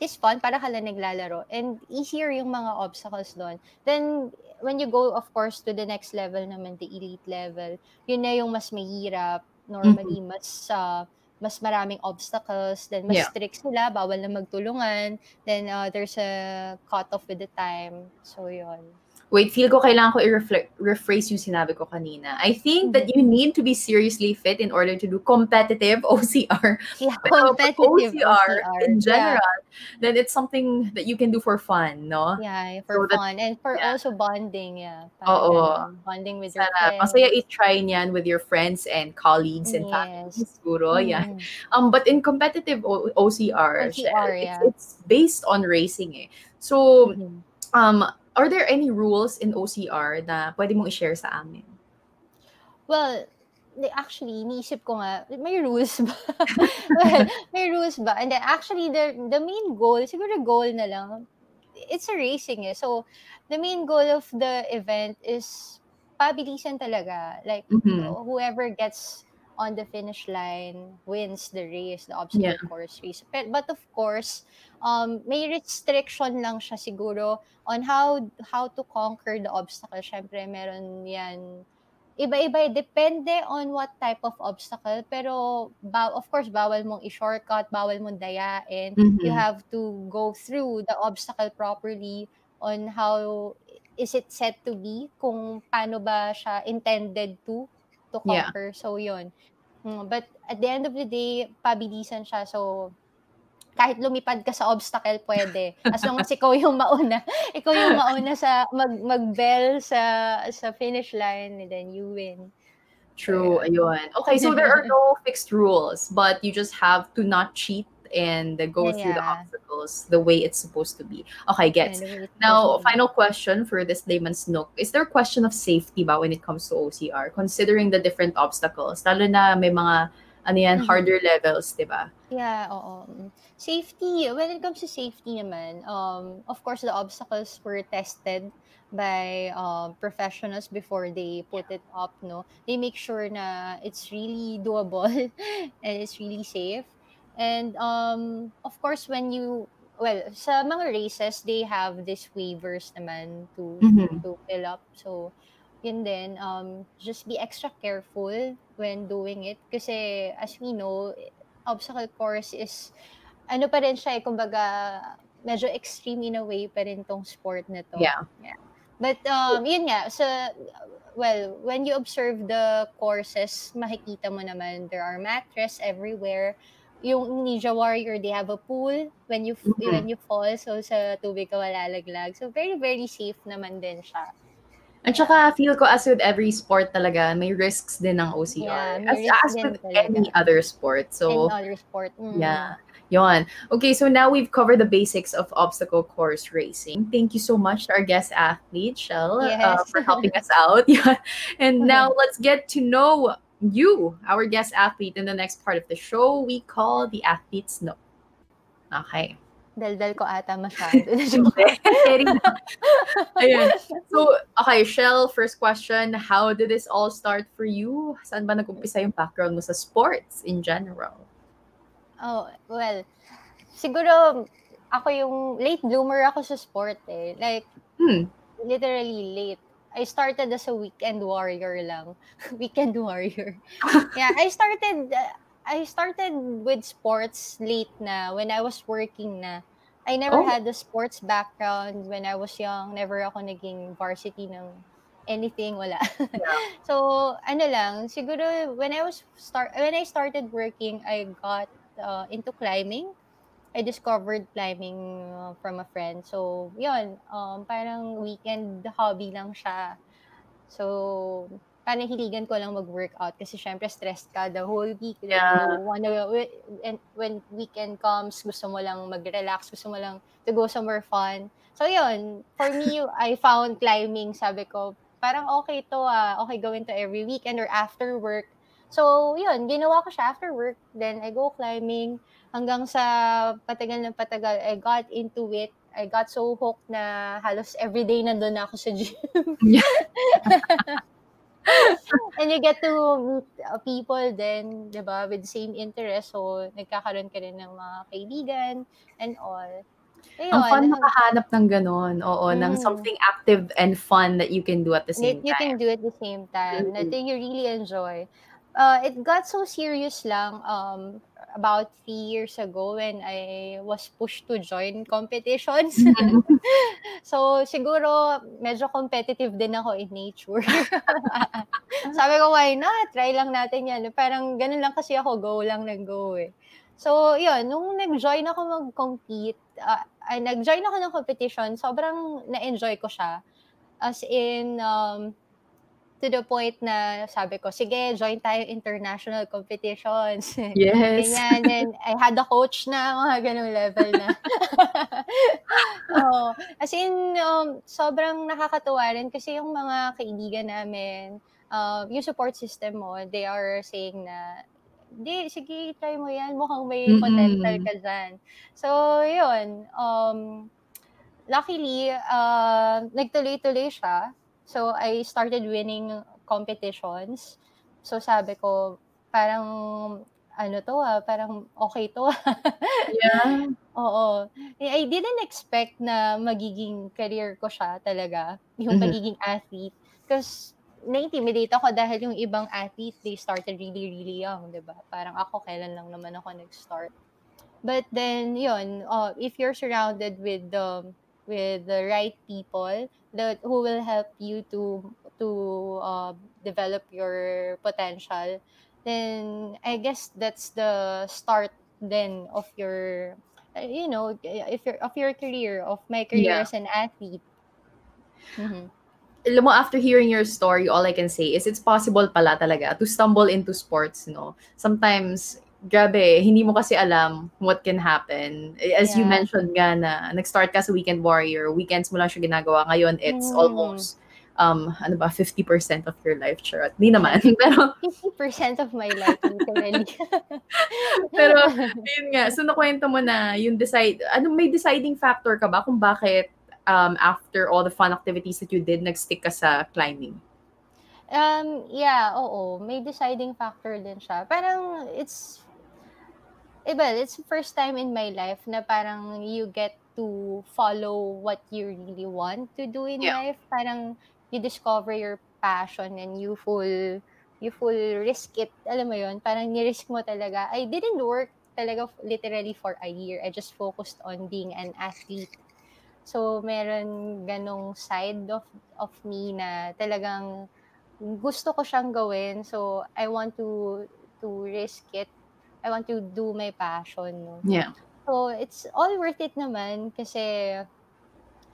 B: it's fun para ka lang naglalaro and easier yung mga obstacles doon. Then when you go of course to the next level naman, the elite level, yun na yung mas mahirap. Normally mas uh, mas maraming obstacles, then mas
A: Yeah.
B: strict sila, bawal na magtulungan, then uh, there's a cut-off with the time. So yun.
A: Wait, feel ko kailangan ko i-reflect, rephrase yung sinabi ko kanina. I think that you need to be seriously fit in order to do competitive (laughs) OCR.
B: Yeah,
A: Pero
B: competitive
A: OCR, in
B: Yeah.
A: general, then it's something that you can do for fun, no?
B: Yeah, for
A: So that-
B: fun and for
A: yeah.
B: also bonding, yeah.
A: Oo.
B: ganun. Bonding with your
A: Sana,
B: friends.
A: masaya i-try niyan with your friends and colleagues and family
B: Yes.
A: siguro. Yeah.
B: Mm.
A: Um, but in competitive o- OCR,
B: OCR,
A: it's,
B: yeah.
A: it's based on racing eh. So,
B: Mhm.
A: um, are there any rules in OCR na pwede mong i-share sa amin?
B: Well, actually, iniisip ko nga, may rules ba? well, (laughs) (laughs) may rules ba? And then actually, the, the main goal, siguro goal na lang, it's a racing eh. So, the main goal of the event is pabilisan talaga. Like,
A: Mhm.
B: whoever gets on the finish line wins the race, the obstacle
A: Yeah.
B: course race. But, but of course, um, may restriction lang siya siguro on how how to conquer the obstacle. Syempre, meron yan iba-iba, eh. depende on what type of obstacle. Pero, ba- of course, bawal mong i-shortcut, bawal mong dayain. You
A: Mhm.
B: have to go through the obstacle properly on how is it set to be, kung paano ba siya intended to, to
A: Yeah.
B: conquer. So, yun. Mm, But at the end of the day, pabilisan siya. So, kahit lumipad ka sa obstacle, pwede. As long as ikaw yung mauna. (laughs) Ikaw yung mauna sa mag, mag-bell sa, sa finish line, and then you win.
A: True, ayun. Okay, so there are no (laughs) fixed rules, but you just have to not cheat and go through the obstacles the way it's supposed to be. Okay, gets. Now,
B: supposed to be.
A: final question for this layman's nook. Is there a question of safety ba when it comes to OCR, considering the different obstacles? Lalo na may mga, ano yan,
B: Mhm.
A: harder levels, di ba?
B: Yeah, oo. Safety, when it comes to safety naman, um, of course, the obstacles were tested by um, professionals before they put it up, no? They make sure na it's really doable (laughs) and it's really safe. And um, of course, when you, well, sa mga races, they have these waivers naman to
A: Mhm.
B: to fill up. So, yun din, um, just be extra careful when doing it. Kasi, as we know, obstacle course is, ano pa rin siya, eh, kumbaga, medyo extreme in a way pa rin tong sport na to.
A: Yeah.
B: But, um, yun nga, sa, well, when you observe the courses, makikita mo naman, there are mattress everywhere. Yung Ninja Warrior, they have a pool when you
A: Mhm.
B: when you fall, so sa tubig ka malalaglag. So, very, very safe naman din siya.
A: At saka, feel ko as with every sport talaga, may risks din ng OCR.
B: Yeah,
A: as, as with
B: talaga.
A: any other sport. So,
B: and other sport. Mm.
A: Yeah. Yon. Okay, so now we've covered the basics of obstacle course racing. Thank you so much to our guest athlete, Shell, uh,
B: Yes.
A: for helping us out. (laughs) Yeah. And (laughs) now let's get to know you, our guest athlete, in the next part of the show we call the Athlete's Note. Okay.
B: Daldal ko ata masyado. (laughs)
A: Ayan. So, okay, Shell, first question. How did this all start for you? Saan ba nag-umpisa yung background mo sa sports in general?
B: oh, well, siguro ako yung late bloomer ako sa sport eh. Like,
A: Hmm.
B: literally late. I started as a weekend warrior lang. (laughs) weekend warrior. (laughs) yeah, I started uh, I started with sports late na when I was working na. I never
A: Oh.
B: had the sports background when I was young. Never ako naging varsity ng anything wala. (laughs) so, ano lang, siguro when I was start when I started working, I got uh, into climbing. I discovered climbing uh, from a friend. So, yun, um, parang weekend hobby lang siya. So, parang hiligan ko lang mag-workout kasi syempre stressed ka the whole week.
A: Yeah.
B: you wanna, and when weekend comes, gusto mo lang mag-relax, gusto mo lang to go somewhere fun. So, yun, for me, (laughs) I found climbing, sabi ko, parang okay to ah, okay gawin to every weekend or after work. So, yun, ginawa ko siya after work. Then, I go climbing hanggang sa patagal na patagal, I got into it. I got so hooked na halos everyday nandun na ako sa gym. (laughs) and you get to meet uh, people then, di ba, with same interest. So, nagkakaroon ka rin ng mga kaibigan and all.
A: Ayun. Ang fun makahanap ng ganun. Oo, mm. ng something active and fun that you can do at the same
B: you,
A: time.
B: You can do at the same time. Mm-hmm. That you really enjoy. Uh, it got so serious lang um, about three years ago when I was pushed to join competitions. (laughs) (laughs) So, siguro, medyo competitive din ako in nature. (laughs) Sabi ko, why not? Try lang natin yan. Parang ganun lang kasi ako, go lang ng go eh. So, yun, nung nag-join ako mag-compete, uh, nag-join ako ng competition, sobrang na-enjoy ko siya. As in, um, to the point na sabi ko, sige, join tayo international competitions. (laughs)
A: Yes.
B: Ganyan. And I had a coach na, mga ganung level na. (laughs) oh, as in, um, sobrang nakakatuwa rin kasi yung mga kaibigan namin, uh, yung support system mo, they are saying na, di, sige, try mo yan. Mukhang may mm-hmm. potential ka dyan. So, yun. Um, luckily, uh, nagtuloy-tuloy siya. So, I started winning competitions. So, sabi ko, parang, ano to ah, parang okay to (laughs)
A: yeah.
B: Oo. I didn't expect na magiging career ko siya talaga, yung mm-hmm. pagiging athlete. Because, na-intimidate ako dahil yung ibang athlete, they started really, really young, di ba? Parang ako, kailan lang naman ako nag-start. But then, yun, uh, if you're surrounded with the um, with the right people that who will help you to to uh, develop your potential then i guess that's the start then of your uh, you know if you're of your career of my career yeah. as an athlete
A: mm-hmm. alam mo, after hearing your story, all I can say is it's possible pala talaga to stumble into sports, no? Sometimes, grabe, hindi mo kasi alam what can happen. As yeah. you mentioned nga na, nag-start ka sa Weekend Warrior, weekends mo lang siya ginagawa. Ngayon, it's mm. almost, um, ano ba, 50% of your life, charot. Hindi naman. (laughs) Pero,
B: 50% of my life, literally. (laughs)
A: pero, yun nga, so nakwento mo na yung decide, ano, may deciding factor ka ba kung bakit um, after all the fun activities that you did, nag-stick ka sa climbing?
B: Um, yeah, oo. May deciding factor din siya. Parang, it's eh, well, it's the first time in my life na parang you get to follow what you really want to do in yeah. life. Parang you discover your passion and you full you full risk it. Alam mo yon parang ni-risk mo talaga. I didn't work talaga literally for a year. I just focused on being an athlete. So, meron ganong side of, of me na talagang gusto ko siyang gawin. So, I want to to risk it I want to do my passion. No?
A: Yeah.
B: So, it's all worth it naman kasi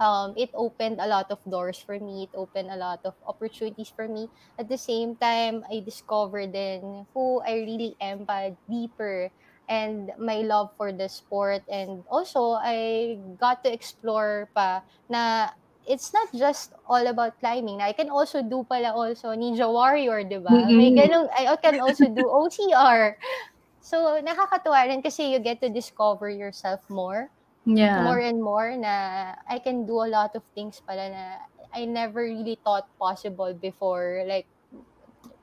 B: um, it opened a lot of doors for me. It opened a lot of opportunities for me. At the same time, I discovered then who I really am pa deeper and my love for the sport. And also, I got to explore pa na it's not just all about climbing. I can also do pala also Ninja Warrior, di ba? Mm-hmm. May ganun, I can also do (laughs) OCR. So, nakakatuwa rin kasi you get to discover yourself more.
A: Yeah.
B: More and more na I can do a lot of things pala na I never really thought possible before. Like,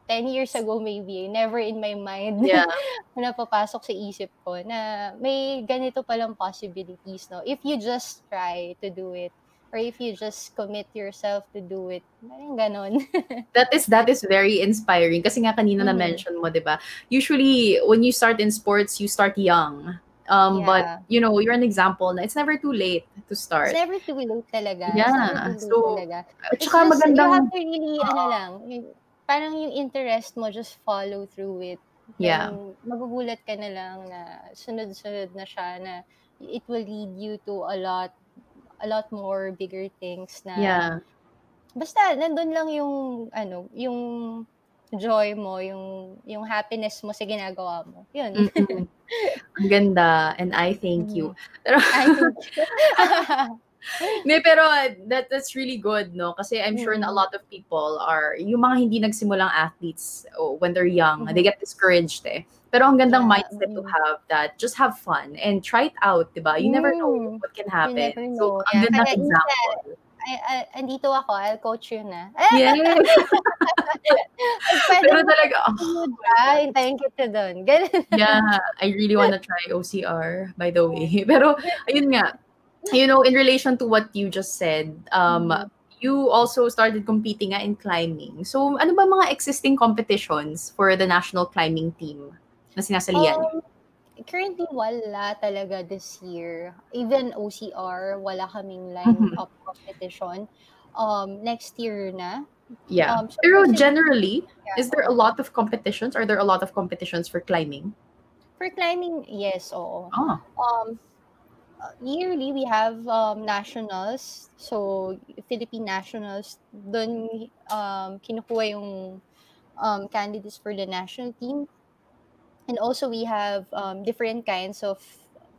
B: 10 years ago maybe, never in my mind (laughs)
A: yeah.
B: na papasok sa isip ko na may ganito palang possibilities, no? If you just try to do it or if you just commit yourself to do it. Parang ganon. (laughs)
A: that is that is very inspiring kasi nga kanina mm-hmm. na mention mo, 'di ba? Usually when you start in sports, you start young. Um yeah. but you know, you're an example na it's never too late to start.
B: It's never too late talaga.
A: Yeah. so,
B: talaga.
A: At saka magandang
B: you have to really uh, ano lang, parang yung interest mo just follow through it.
A: Yeah.
B: magugulat ka na lang na sunod-sunod na siya na it will lead you to a lot a lot more bigger things na
A: Yeah.
B: basta nandun lang yung ano, yung joy mo, yung yung happiness mo sa ginagawa mo. Yun.
A: mm Ang ganda and I thank you. Pero
B: I think (laughs) (laughs)
A: Hindi, pero that that's really good, no? Kasi I'm sure na a lot of people are, yung mga hindi nagsimulang athletes oh, when they're young, they get discouraged eh. Pero ang gandang
B: Yeah.
A: mindset to have that just have fun and try it out, 'di ba? You never know
B: Mm.
A: what can happen. So, ang
B: Yeah.
A: gandang example.
B: ay, ay, andito ako, I'll coach you na.
A: Yes. (laughs)
B: Pwede
A: Pero talaga, oh,
B: ah, hintayin kita doon. Ganun.
A: yeah, I really wanna try OCR, by the way. (laughs) Pero, ayun nga, you know, in relation to what you just said, um,
B: Mhm.
A: you also started competing nga in climbing. So, ano ba mga existing competitions for the national climbing team na sinasalihan?
B: Um, currently, wala talaga this year. Even OCR, wala kaming line-up competition. Um, next year na.
A: yeah.
B: um, so
A: Pero generally,
B: Yeah.
A: is there a lot of competitions? Are there a lot of competitions for climbing?
B: For climbing, yes, oo.
A: Ah,
B: Um, yearly, we have um, nationals. So, Philippine nationals. Doon, um, kinukuha yung um, candidates for the national team. And also, we have um, different kinds of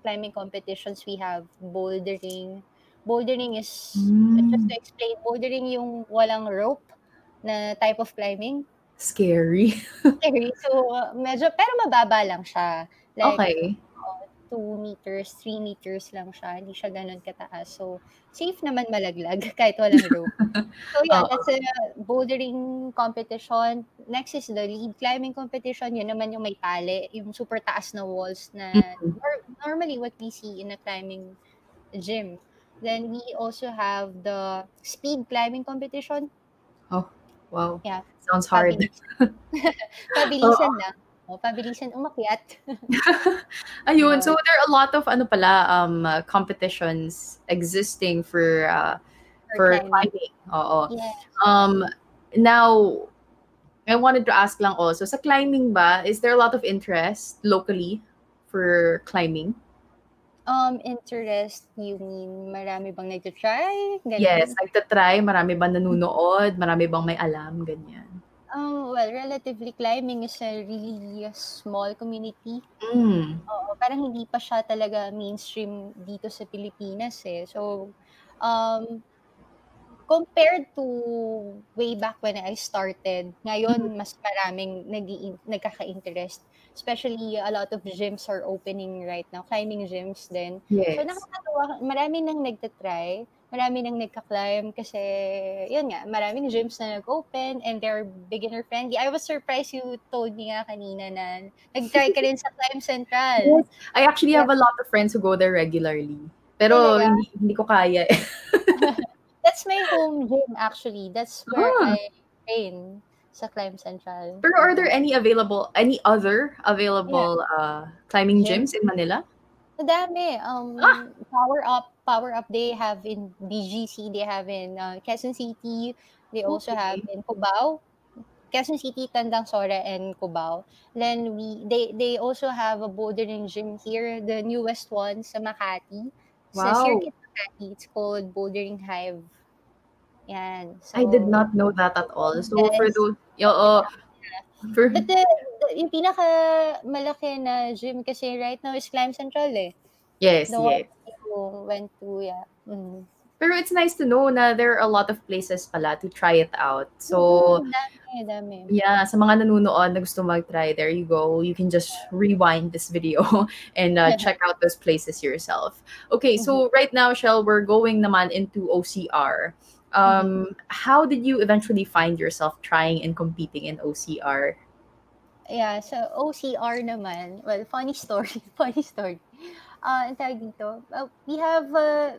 B: climbing competitions. We have bouldering. Bouldering is,
A: Mm.
B: just to explain, bouldering yung walang rope na type of climbing.
A: scary. (laughs)
B: Scary. So, uh, medyo, pero mababa lang siya. Like,
A: Okay.
B: 2 meters, 3 meters lang siya. Hindi siya ganun kataas. So, safe naman malaglag (laughs) kahit walang (laughs) rope. so, yeah, that's a bouldering competition. Next is the lead climbing competition. Yun naman yung may pali, yung super taas na walls na
A: Mhm.
B: nor- normally what we see in a climbing gym. Then we also have the speed climbing competition.
A: Wow.
B: Yeah.
A: Sounds hard. (laughs)
B: Pabilisan lang. O, pabilisan umakyat. (laughs)
A: Ayun, so there are a lot of ano pala um uh, competitions existing for uh, for
B: climbing.
A: climbing. Oo.
B: Yeah.
A: Um now I wanted to ask lang also sa climbing ba is there a lot of interest locally for climbing?
B: Um, interest, you mean marami bang nagtitry? Ganun?
A: Yes, nagtatry, marami ba nanonood, marami bang may alam ganyan.
B: Um, well, relatively climbing is a really small community.
A: Mm.
B: Oo, parang hindi pa siya talaga mainstream dito sa Pilipinas eh. So, um, compared to way back when I started, ngayon mas maraming nag nagkaka-interest. Especially a lot of gyms are opening right now, climbing gyms din.
A: Yes.
B: So nakakatuwa, marami nang nagtatry, marami nang nagka-climb kasi yun nga, maraming gyms na nag-open and they're beginner friendly. I was surprised you told me nga kanina na nag-try ka rin sa Climb Central. (laughs)
A: Yes. I actually have a lot of friends who go there regularly. Pero
B: Talaga?
A: hindi, hindi ko kaya eh. (laughs) (laughs)
B: That's my home gym actually. That's where
A: Ah.
B: I train sa Climb Central.
A: Pero are there any available, any other available uh, climbing
B: Gym.
A: gyms in Manila?
B: Madami. Um,
A: Ah!
B: Power Up, Power Up they have in BGC, they have in uh, Quezon City, they also
A: Okay.
B: have in Cubao. Quezon City, Tandang Sora, and Cubao. Then we they they also have a bouldering gym here, the newest one sa Makati. Sa
A: Wow.
B: Circuit Makati, it's called Bouldering Hive. Yan. So,
A: I did not know that at all. So for
B: Yes.
A: those, oo, for,
B: But the, the, yung pinaka malaki na gym kasi right now is Climb Central eh.
A: yes,
B: The
A: yes.
B: one went to, yeah. Mm.
A: Pero it's nice to know na there are a lot of places pala to try it out. So,
B: Mhm, dami, dami.
A: yeah, sa mga nanonood na gusto mag-try, there you go. You can just rewind this video (laughs) and uh, check out those places yourself. Okay, so right now, Shell, we're going naman into OCR. Um, How did you eventually find yourself trying and competing in OCR?
B: Yeah, so OCR naman, well, funny (laughs) story, funny story. Uh, tawag dito, uh, we have, uh,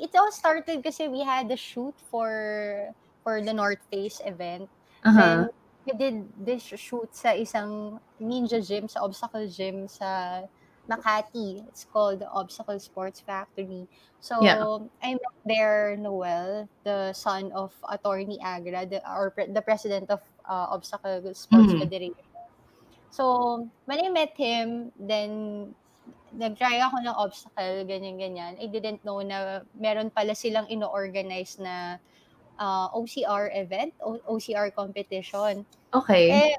B: it all started kasi we had a shoot for for the North Face event.
A: Uh-huh.
B: Then, we did this shoot sa isang ninja gym, sa obstacle gym sa Makati. It's called the Obstacle Sports Factory. So,
A: Yeah.
B: I met there Noel, the son of Attorney Agra, the, or pre- the president of uh, Obstacle Sports
A: Mhm.
B: Federation. So, when I met him, then nag-try ako ng obstacle, ganyan-ganyan. I didn't know na meron pala silang ino-organize na uh, OCR event, o- OCR competition.
A: Okay.
B: Eh,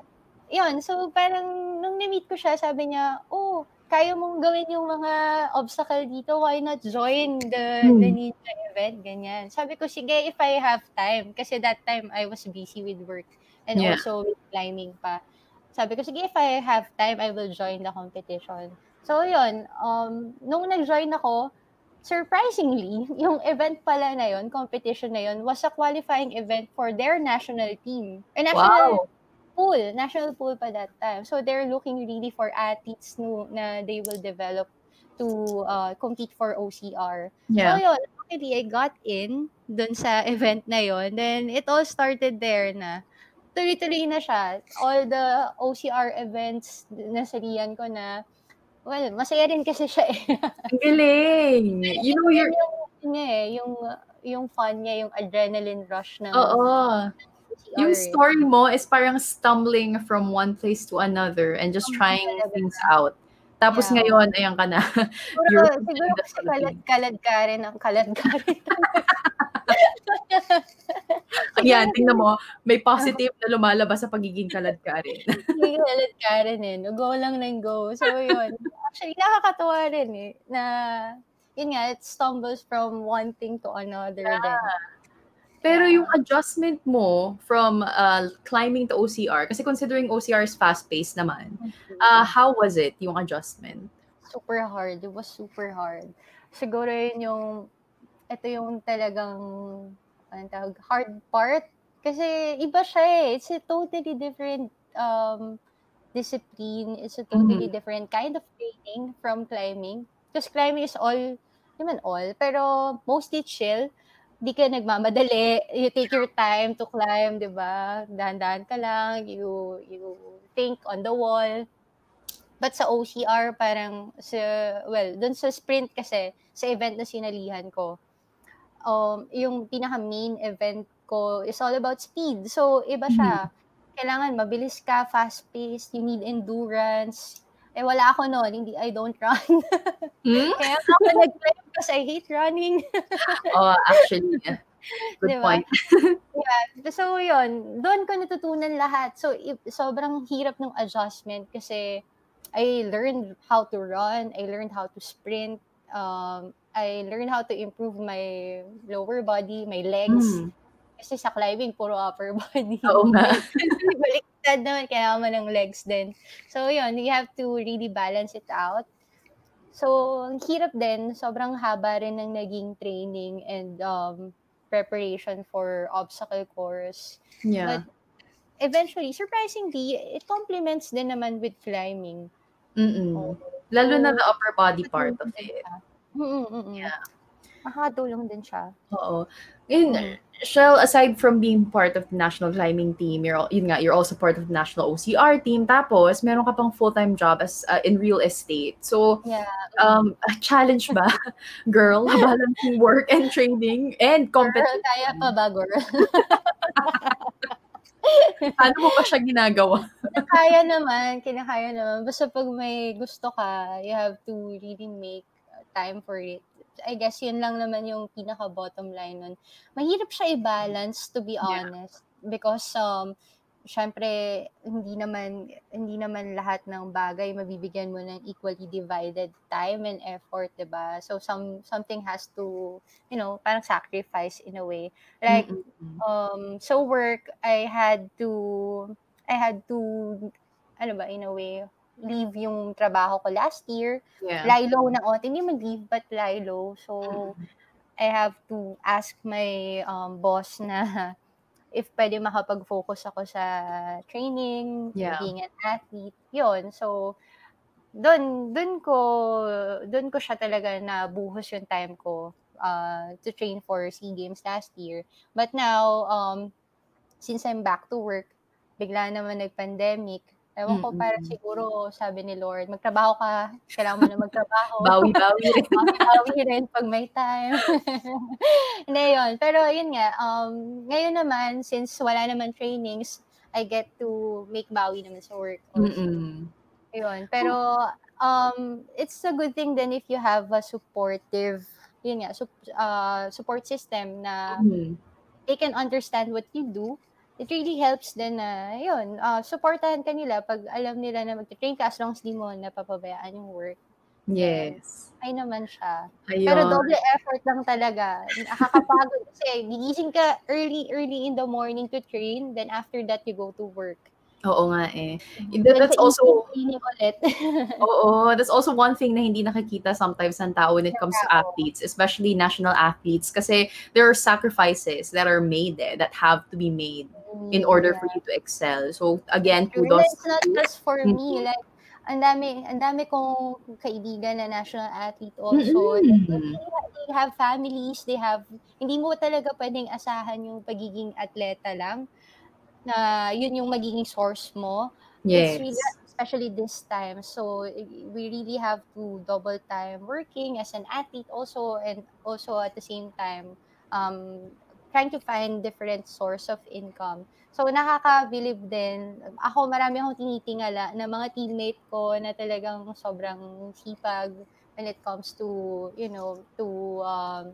B: yun. So, parang nung na-meet ko siya, sabi niya, oh, kaya mong gawin yung mga obstacle dito, why not join the,
A: Hmm.
B: the ninja event, ganyan. Sabi ko, sige, if I have time. Kasi that time, I was busy with work and
A: Yeah.
B: also with climbing pa. Sabi ko, sige, if I have time, I will join the competition. So, yun. Um, nung nag-join ako, surprisingly, (laughs) yung event pala na yon, competition na yon, was a qualifying event for their national team. A national wow. Pool, national pool pa that time. So they're looking really for athletes no, na they will develop to uh, compete for OCR. Yeah. So yun, luckily I got in dun sa (laughs) event na yon. Then it all started there na tuloy-tuloy na siya. All the OCR events na salian ko na Well, masaya rin kasi siya eh. (laughs)
A: Ang galing. You know, you're...
B: Yung, yung, yung fun niya, yung adrenaline rush na.
A: Oo. Yung story mo is parang stumbling from one place to another and just trying things out. Tapos yeah. ngayon, ayan ka na. (laughs)
B: Siguro, siguro kasi kalad-kalad ka rin ang kalad ka rin. (laughs)
A: Ayan, tingnan mo, may positive (laughs) na lumalabas sa pagiging kalad ka rin.
B: Pagiging kalad ka rin eh. Go lang ng go. So, yun. Actually, nakakatuwa rin eh. Na, yun nga, it stumbles from one thing to another yeah. then.
A: Pero yung adjustment mo from uh, climbing to OCR, kasi considering OCR is fast-paced naman, uh, how was it, yung adjustment?
B: Super hard. It was super hard. Siguro yun yung ito yung talagang anong tawag, hard part. Kasi iba siya eh. It's a totally different um, discipline. It's a totally mm-hmm. different kind of training from climbing. Because climbing is all, naman all, pero mostly chill. Di ka nagmamadali. You take your time to climb, di ba? Dahan-dahan ka lang. You, you think on the wall. But sa OCR, parang, sa, well, dun sa sprint kasi, sa event na sinalihan ko, um, yung pinaka-main event ko is all about speed. So, iba siya. Mm-hmm. Kailangan mabilis ka, fast-paced, you need endurance. Eh, wala ako noon. Hindi, I don't run. (laughs) hmm? Kaya ako nag-climb because I hate running. (laughs)
A: oh, actually, yeah. Good diba? point. (laughs)
B: yeah. So, yun. Doon ko natutunan lahat. So, sobrang hirap ng adjustment kasi I learned how to run. I learned how to sprint. Um, I learned how to improve my lower body, my legs. Mm. Kasi sa climbing, puro upper body.
A: Oo nga.
B: Baliktad naman, kaya mo ng legs din. So, yun, you have to really balance it out. So, ang hirap din, sobrang haba rin ng naging training and um, preparation for obstacle course.
A: Yeah. But
B: eventually, surprisingly, it complements din naman with climbing.
A: Mm-mm. Oh, Lalo so, na the upper body part of it.
B: Mm, mm. Yeah. Nakakatulong din siya.
A: Oo. And mm. Shell, aside from being part of the national climbing team, you're yun nga, you're also part of the national OCR team. Tapos, meron ka pang full-time job as uh, in real estate. So,
B: yeah.
A: um, (laughs) challenge ba, girl, balancing work and training and competition?
B: Girl, kaya pa ba, girl? (laughs)
A: Paano mo pa siya ginagawa?
B: kinakaya naman, kinakaya naman. Basta pag may gusto ka, you have to really make time for it. I guess yun lang naman yung pinaka bottom line nun. Mahirap siya i-balance to be honest yeah. because um syempre hindi naman hindi naman lahat ng bagay mabibigyan mo ng equally divided time and effort, 'di ba? So some something has to, you know, parang sacrifice in a way. Like mm-hmm. um so work I had to I had to ano ba in a way leave yung trabaho ko last year. Yeah. Lie low na onti. Hindi man leave, but lie low. So, mm-hmm. I have to ask my um, boss na (laughs) if pwede makapag-focus ako sa training, yeah. being an athlete. Yun. So, doon doon ko doon ko siya talaga na buhos yung time ko uh, to train for SEA Games last year. But now um since I'm back to work, bigla naman nag-pandemic, Ewan ko, para siguro sabi ni Lord, magtrabaho ka, kailangan mo na magtrabaho. (laughs)
A: Bawi-bawi rin. (laughs)
B: Bawi-bawi rin pag may time. (laughs) Hindi, yun. Pero yun nga, um, ngayon naman, since wala naman trainings, I get to make bawi naman sa work.
A: mm
B: Yun. Pero, um, it's a good thing then if you have a supportive, yun nga, sup, uh, support system na mm-hmm. they can understand what you do it really helps din na, yun, uh, supportahan ka nila pag alam nila na mag-train ka as long as di mo napapabayaan yung work.
A: Yes.
B: Ay naman siya. Ayun. Pero double effort lang talaga. Nakakapagod (laughs) kasi gigising ka early, early in the morning to train, then after that you go to work.
A: Oo nga eh.
B: Mhm.
A: That, that's also
B: ulit. (laughs)
A: Oo, that's also one thing na hindi nakikita sometimes ng tao when it comes to athletes, especially national athletes kasi there are sacrifices that are made eh, that have to be made in order for
B: Yeah.
A: you to excel. So again, kudos
B: it's not just for
A: Mhm.
B: me. Like, ang dami, ang dami kong kaibigan na national athlete also.
A: Mm-mm.
B: they have families, they have, hindi mo talaga pwedeng asahan yung pagiging atleta lang na yun yung magiging source mo. It's really,
A: Yes.
B: especially this time. So we really have to double time working as an athlete also and also at the same time um, trying to find different source of income. So nakaka-believe din. Ako marami akong tinitingala na mga teammate ko na talagang sobrang sipag when it comes to, you know, to um,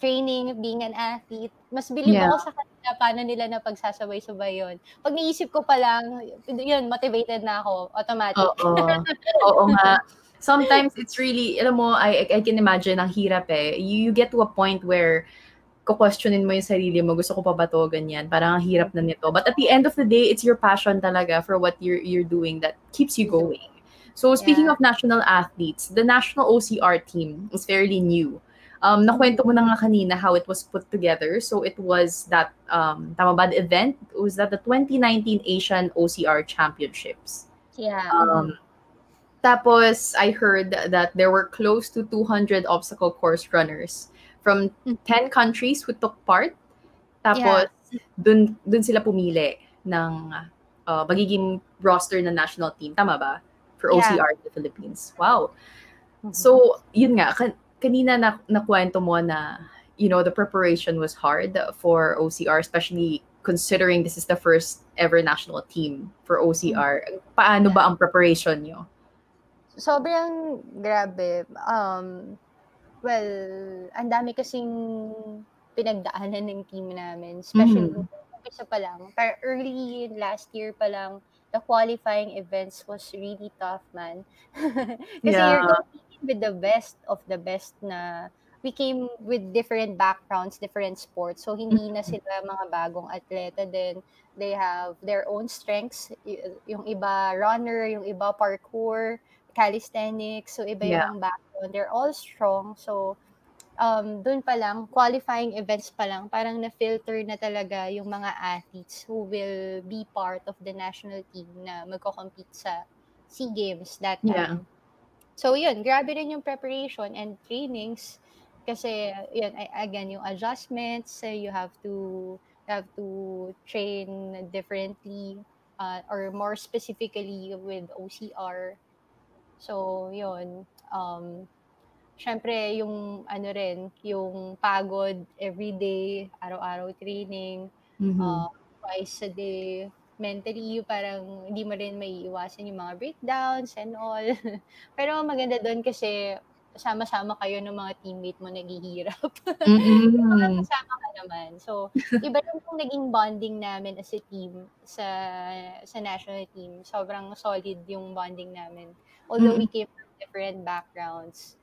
B: training, being an athlete. Mas believe
A: Yeah.
B: ako sa kanila paano nila na pagsasabay-sabay yun. Pag naisip ko pa lang, yun, motivated na ako, automatic.
A: Oo. (laughs) Oo nga. Sometimes it's really, alam mo, I, I can imagine, ang hirap eh. You, you get to a point where ko-questionin mo yung sarili mo, gusto ko pa ba to, ganyan. Parang ang hirap na nito. But at the end of the day, it's your passion talaga for what you're, you're doing that keeps you going. So speaking
B: Yeah.
A: of national athletes, the national OCR team is fairly new. Um, nakwento mo na nga kanina how it was put together. So it was that, um, tama ba, the event? Was that the 2019 Asian OCR Championships?
B: Yeah.
A: Um, tapos, I heard that there were close to 200 obstacle course runners from
B: Mm.
A: 10 countries who took part. Tapos, dun, dun sila pumili ng uh, magiging roster ng national team. Tama ba? For
B: Yeah.
A: OCR in the Philippines. Wow.
B: Mhm.
A: So, yun nga, kan- kanina na, nakwento mo na, you know, the preparation was hard for OCR, especially considering this is the first ever national team for OCR. Paano ba ang preparation nyo?
B: sobrang grabe. Um, well, ang dami kasing pinagdaanan ng team namin. Especially,
A: Mhm.
B: umpisa pa lang. Pero early last year pa lang, the qualifying events was really tough, man. (laughs) Kasi
A: Yeah.
B: you're competing with the best of the best na we came with different backgrounds, different sports. So, hindi na sila mga bagong atleta din. They have their own strengths. Y- Yung iba runner, yung iba parkour, calisthenics. So, iba
A: Yeah.
B: yung background. They're all strong. So, um, dun pa lang, qualifying events pa lang, parang na-filter na talaga yung mga athletes who will be part of the national team na magko-compete sa SEA Games that
A: Yeah.
B: time. So, yun, grabe rin yung preparation and trainings kasi, yun, again, yung adjustments, eh, you have to you have to train differently uh, or more specifically with OCR. So, yun. Um, Siyempre, yung ano rin, yung pagod everyday, araw-araw training,
A: Mhm.
B: uh, twice a day. Mentally, parang hindi mo rin may iwasan yung mga breakdowns and all. (laughs) Pero maganda doon kasi sama-sama kayo ng mga teammate mo naghihirap. (laughs)
A: Mm-mm.
B: Kasama ka naman. So, iba rin yung naging bonding namin as a team sa sa national team. Sobrang solid yung bonding namin. Although we came from different backgrounds.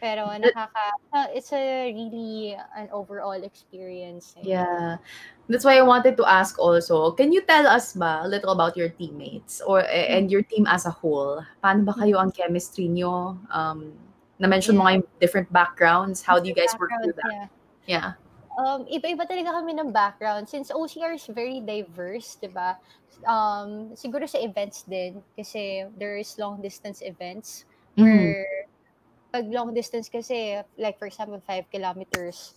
B: Pero nakaka, it's a really an overall experience. eh.
A: Yeah. That's why I wanted to ask also, can you tell us ba a little about your teammates or eh, and your team as a whole? Paano ba kayo ang chemistry nyo? Um, na-mention mo nga yung different backgrounds. How do you guys work through that?
B: Yeah.
A: Yeah.
B: Um, iba-iba talaga kami ng background. Since OCR is very diverse, di ba? Um, siguro sa events din, kasi there is long distance events
A: Mhm.
B: where pag long distance kasi, like for example, 5 kilometers,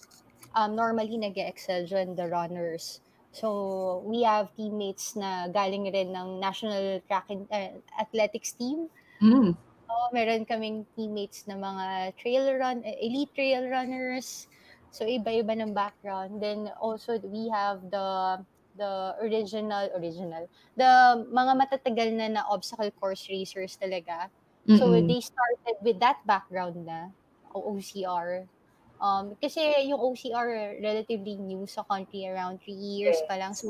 B: um, normally nag excel dyan the runners. So, we have teammates na galing rin ng national track and, uh, athletics team.
A: Mm.
B: Oo, meron kaming teammates na mga trail run, eh, elite trail runners. So iba-iba ng background. Then also we have the the original original the mga matatagal na na obstacle course racers talaga. So
A: Mm-mm.
B: they started with that background na OCR. Um, kasi yung OCR relatively new sa country around three years pa lang. So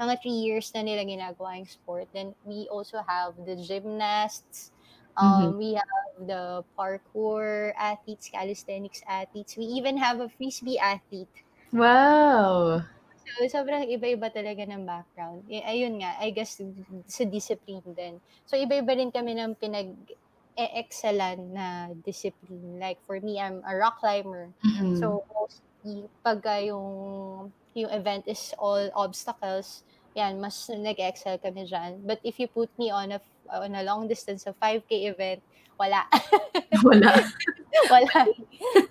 B: mga three years na nila ginagawa yung sport. Then we also have the gymnasts. Um, We have the parkour athletes, calisthenics athletes. We even have a frisbee athlete.
A: Wow.
B: So So, sobrang iba-iba talaga ng background. Eh, ayun nga, I guess sa discipline din. So, iba-iba rin kami ng pinag e-excellan na discipline. Like for me, I'm a rock climber.
A: Mm-mm.
B: So, mostly, pag yung, yung event is all obstacles, yan, mas nag-excel kami dyan. But if you put me on a on a long distance of 5K event, wala. (laughs)
A: Wala. (laughs)
B: wala.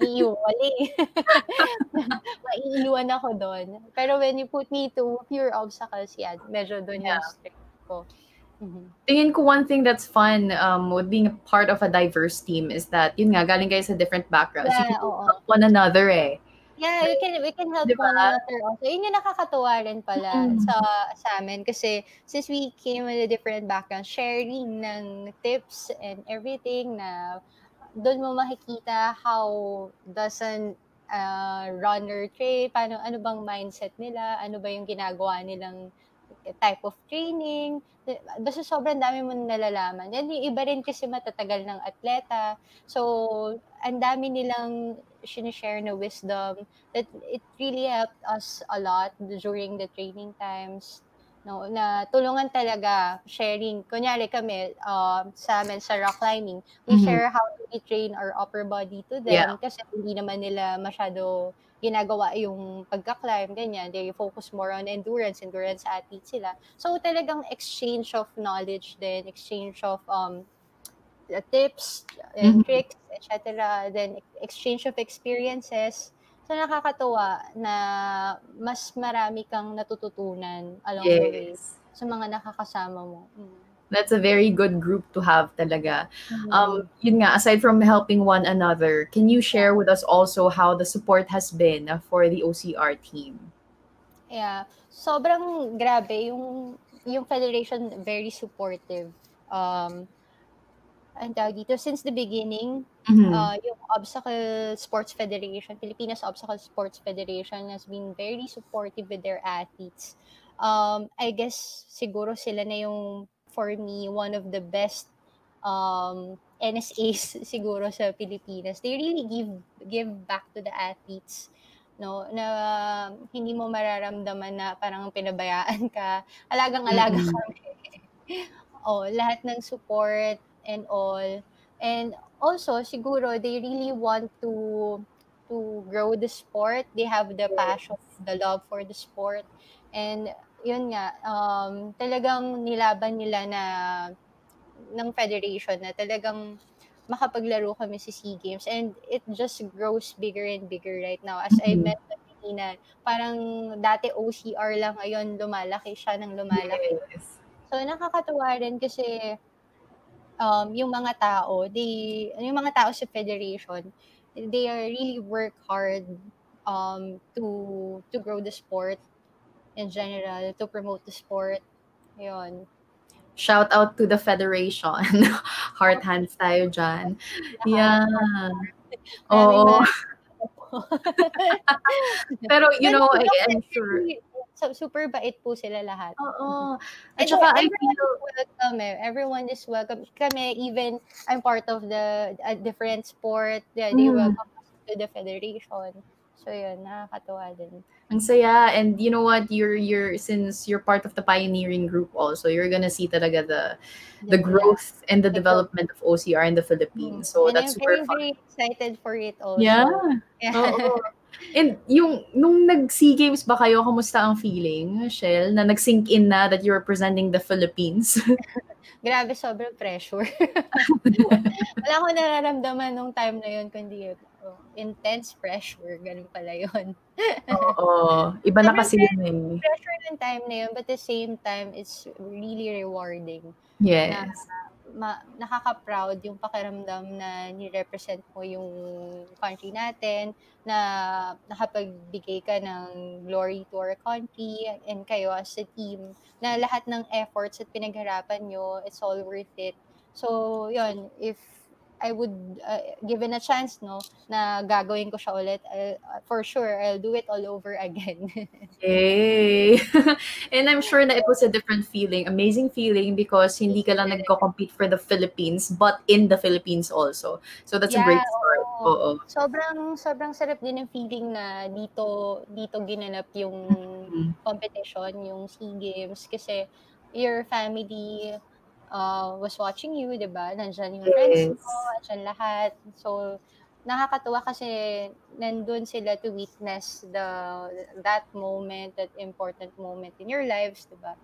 B: Iiwali. (laughs) Maiiwan ako doon. Pero when you put me to pure obstacles, yan, medyo doon
A: Yeah.
B: yung strict ko. Mhm.
A: Tingin ko one thing that's fun um, with being a part of a diverse team is that, yun nga, galing kayo sa different backgrounds. You
B: Yeah,
A: can
B: oo.
A: help one another eh.
B: Yeah, we can we can help
A: Di ba?
B: one another also. Yun yung nakakatuwa rin pala
A: Mm.
B: sa sa amin kasi since we came with a different background, sharing ng tips and everything na doon mo makikita how does an uh, runner train, paano ano bang mindset nila, ano ba yung ginagawa nilang type of training. Basta sobrang dami mo nalalaman. Yan yung iba rin kasi matatagal ng atleta. So, ang dami nilang sinishare na wisdom that it really helped us a lot during the training times. No, na tulungan talaga, sharing. Kunyari kami, uh, sa amin sa rock climbing, we
A: Mhm.
B: share how to train our upper body to them
A: Yeah.
B: kasi hindi naman nila masyado ginagawa yung pagka-climb, ganyan. They focus more on endurance, endurance athletes sila. So talagang exchange of knowledge din, exchange of um, tips, and
A: Mhm.
B: tricks, etc. Then exchange of experiences. So nakakatuwa na mas marami kang natututunan along the way
A: Yes.
B: sa mga nakakasama mo. Mm.
A: That's a very good group to have talaga.
B: Mhm.
A: Um, yun nga, aside from helping one another, can you share with us also how the support has been for the OCR team?
B: Yeah. Sobrang grabe yung yung federation very supportive. Um ang tawag dito since the beginning,
A: Mhm.
B: uh, yung Obstacle Sports Federation, Pilipinas Obstacle Sports Federation has been very supportive with their athletes. Um, I guess siguro sila na yung for me one of the best um, NSAs (laughs) siguro sa Pilipinas. They really give give back to the athletes no? Na hindi mo mararamdaman na parang pinabayaan ka. Alagang-alaga
A: Mm.
B: kami. (laughs) Oh lahat ng support and all. And also siguro they really want to to grow the sport. They have the passion the love for the sport. And yun nga um talagang nilaban nila na ng federation na talagang makapaglaro kami sa SEA Games and it just grows bigger and bigger right now. As I
A: Mhm.
B: mentioned kanina, parang dati OCR lang ngayon lumalaki siya ng lumalaki.
A: Yes.
B: So nakakatuwa rin kasi um, yung mga tao, they, yung mga tao sa federation, they are really work hard um, to to grow the sport in general, to promote the sport. Yun.
A: Shout out to the federation. (laughs) Heart hands tayo dyan. Yeah. Oo. (laughs) Pero, you know, I, I'm sure.
B: So, super bait po sila lahat.
A: Oo. At saka, I
B: everyone
A: feel,
B: welcome eh. Everyone is welcome. Kami, even I'm part of the a different sport. Yeah, they
A: Mm.
B: welcome us to the federation. So yun, nakakatuwa din.
A: ang saya. And you know what? You're, you're, since you're part of the pioneering group also, you're gonna see talaga the, the
B: Yeah.
A: growth and the development of OCR in the Philippines. So
B: And
A: that's
B: I'm
A: super
B: very,
A: fun.
B: very excited for it also.
A: Yeah.
B: Yeah.
A: Oo. (laughs) And yung, nung nag-SEA Games ba kayo, kamusta ang feeling, Michelle, na nag-sink in na that you're representing the Philippines? (laughs)
B: Grabe, sobrang pressure. (laughs) Wala akong nararamdaman nung time na yun, kundi intense pressure. Ganun pala yun.
A: Oo. Iba na kasi yun eh.
B: pressure ng time na yun, but at the same time, it's really rewarding.
A: Yes.
B: Ma- nakaka-proud yung pakiramdam na ni-represent mo yung country natin, na nakapagbigay ka ng glory to our country and kayo as a team, na lahat ng efforts at pinagharapan nyo, it's all worth it. So, yun, if I would uh, given a chance no na gagawin ko siya ulit I'll, for sure I'll do it all over again (laughs)
A: Yay! (laughs) and I'm sure that it was a different feeling, amazing feeling because hindi ka lang nagko-compete for the Philippines but in the Philippines also. So that's yeah, a great start. Oo. oo.
B: Sobrang sobrang sarap din ng feeling na dito dito ginanap yung mm-hmm. competition, yung SEA Games kasi your family uh, was watching you, 'di ba? Nandiyan yung yes. friends mo, nandiyan lahat. So nakakatuwa kasi nandun sila to witness the that moment, that important moment in your lives, 'di ba?